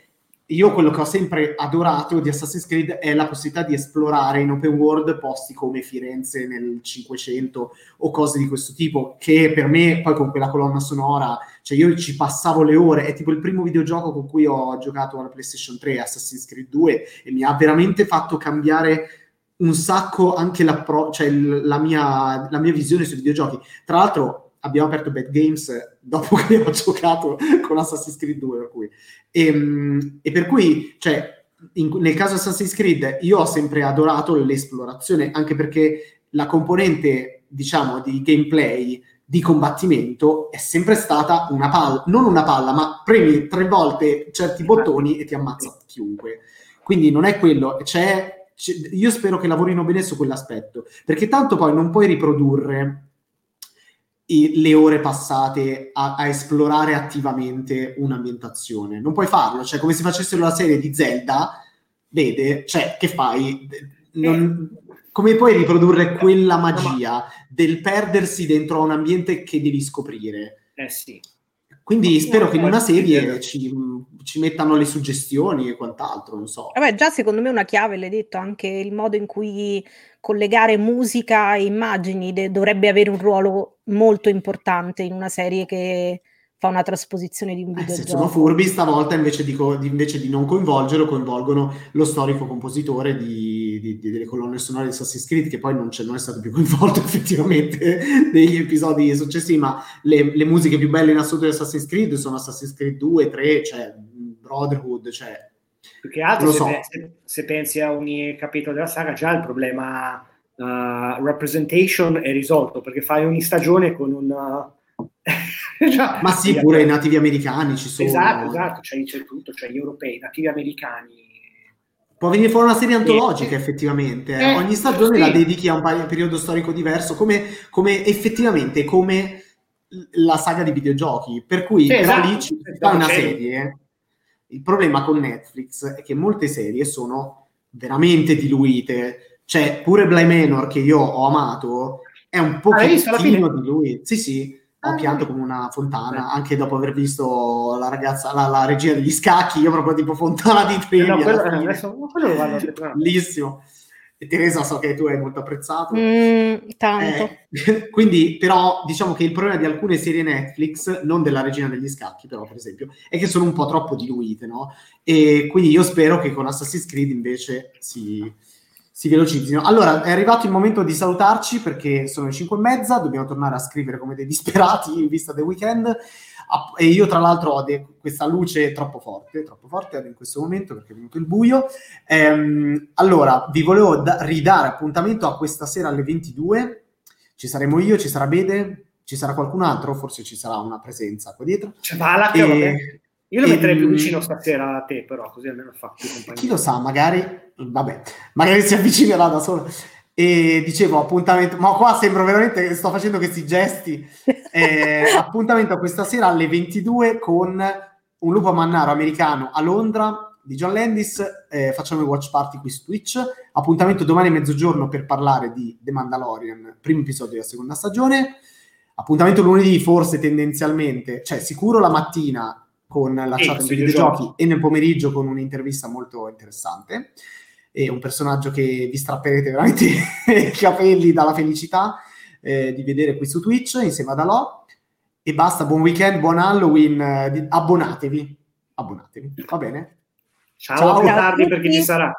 io quello che ho sempre adorato di Assassin's Creed è la possibilità di esplorare in open world posti come Firenze nel 500 o cose di questo tipo, che per me poi con quella colonna sonora, cioè io ci passavo le ore, è tipo il primo videogioco con cui ho giocato alla PlayStation 3, Assassin's Creed 2, e mi ha veramente fatto cambiare un sacco anche cioè la, mia, la mia visione sui videogiochi. Tra l'altro abbiamo aperto Bad Games dopo che ho giocato con Assassin's Creed 2, per cui. E, ehm, e per cui, cioè, in, nel caso Assassin's Creed, io ho sempre adorato l'esplorazione, anche perché la componente, diciamo, di gameplay di combattimento è sempre stata una palla, non una palla, ma premi tre volte certi bottoni e ti ammazza chiunque. Quindi non è quello, c'è, io spero che lavorino bene su quell'aspetto, perché tanto poi non puoi riprodurre le ore passate a, a, esplorare attivamente un'ambientazione. Non puoi farlo, cioè come se facessero la serie di Zelda, vede, cioè che fai? Non, come puoi riprodurre quella magia del perdersi dentro a un ambiente che devi scoprire? Eh sì. Quindi spero che in una serie ci, ci, mettano le suggestioni e quant'altro, non so. Vabbè, già secondo me una chiave, l'hai detto, anche il modo in cui collegare musica e immagini de- dovrebbe avere un ruolo molto importante in una serie che fa una trasposizione di un videogioco. Eh, se sono furbi, stavolta invece di, co- invece di, non coinvolgerlo, coinvolgono lo storico compositore di, di, delle colonne sonore di Assassin's Creed, che poi non, non, è stato più coinvolto effettivamente negli episodi successivi, ma le, le, musiche più belle in assoluto di Assassin's Creed sono Assassin's Creed 2, 3, cioè Brotherhood, cioè... Più che altro, se, so. se, se, pensi a ogni capitolo della saga, già il problema uh, representation è risolto, perché fai ogni stagione con un... Uh, cioè, Ma sì, pure i nativi americani ci sono. Esatto, esatto, c'è, c'è tutto, c'è gli europei, i nativi americani. Può venire fuori una serie antologica, eh, effettivamente. Eh, Ogni stagione sì. la dedichi a un periodo storico diverso, come, come, effettivamente come la saga di videogiochi. Per cui sì, però esatto, lì ci fa una serie. Il problema con Netflix è che molte serie sono veramente diluite. Cioè, pure Bly Manor, che io ho amato, è un pochettino diluito. Sì, sì ho pianto come una fontana, anche dopo aver visto la ragazza, la, la regia degli scacchi, io proprio tipo fontana di trivia. No, quello, adesso, quello Bellissimo. Teresa so che tu hai molto apprezzato. Mm, tanto. Eh, quindi, però, diciamo che il problema di alcune serie Netflix, non della regina degli scacchi, però, per esempio, è che sono un po' troppo diluite, no? E quindi io spero che con Assassin's Creed invece si, si velocizzino. Allora, è arrivato il momento di salutarci perché sono le 5 e mezza, dobbiamo tornare a scrivere come dei disperati in vista del weekend. E io, tra l'altro, ho de- questa luce troppo forte, troppo forte in questo momento perché è venuto il buio. Ehm, allora, vi volevo da- ridare appuntamento a questa sera alle 22. Ci saremo io, ci sarà Bede, ci sarà qualcun altro, forse ci sarà una presenza qua dietro. C'è Vala che e... Io lo metterei più vicino stasera a te, però, così almeno fa più compagnia. Chi lo sa, magari, vabbè, magari si avvicinerà da solo. E dicevo, appuntamento, ma qua sembro veramente che sto facendo questi gesti. Eh, appuntamento questa sera alle 22 con un lupo mannaro americano a Londra di John Landis. Eh, facciamo il watch party qui su Twitch. Appuntamento domani a mezzogiorno per parlare di The Mandalorian, primo episodio della seconda stagione. Appuntamento lunedì, forse tendenzialmente, cioè sicuro la mattina con la chat sui videogiochi e nel pomeriggio con un'intervista molto interessante e un personaggio che vi strapperete veramente i capelli dalla felicità eh, di vedere qui su Twitch insieme ad Alò e basta, buon weekend, buon Halloween, eh, abbonatevi, abbonatevi, va bene? Ciao, Ciao a tardi perché ci sarà.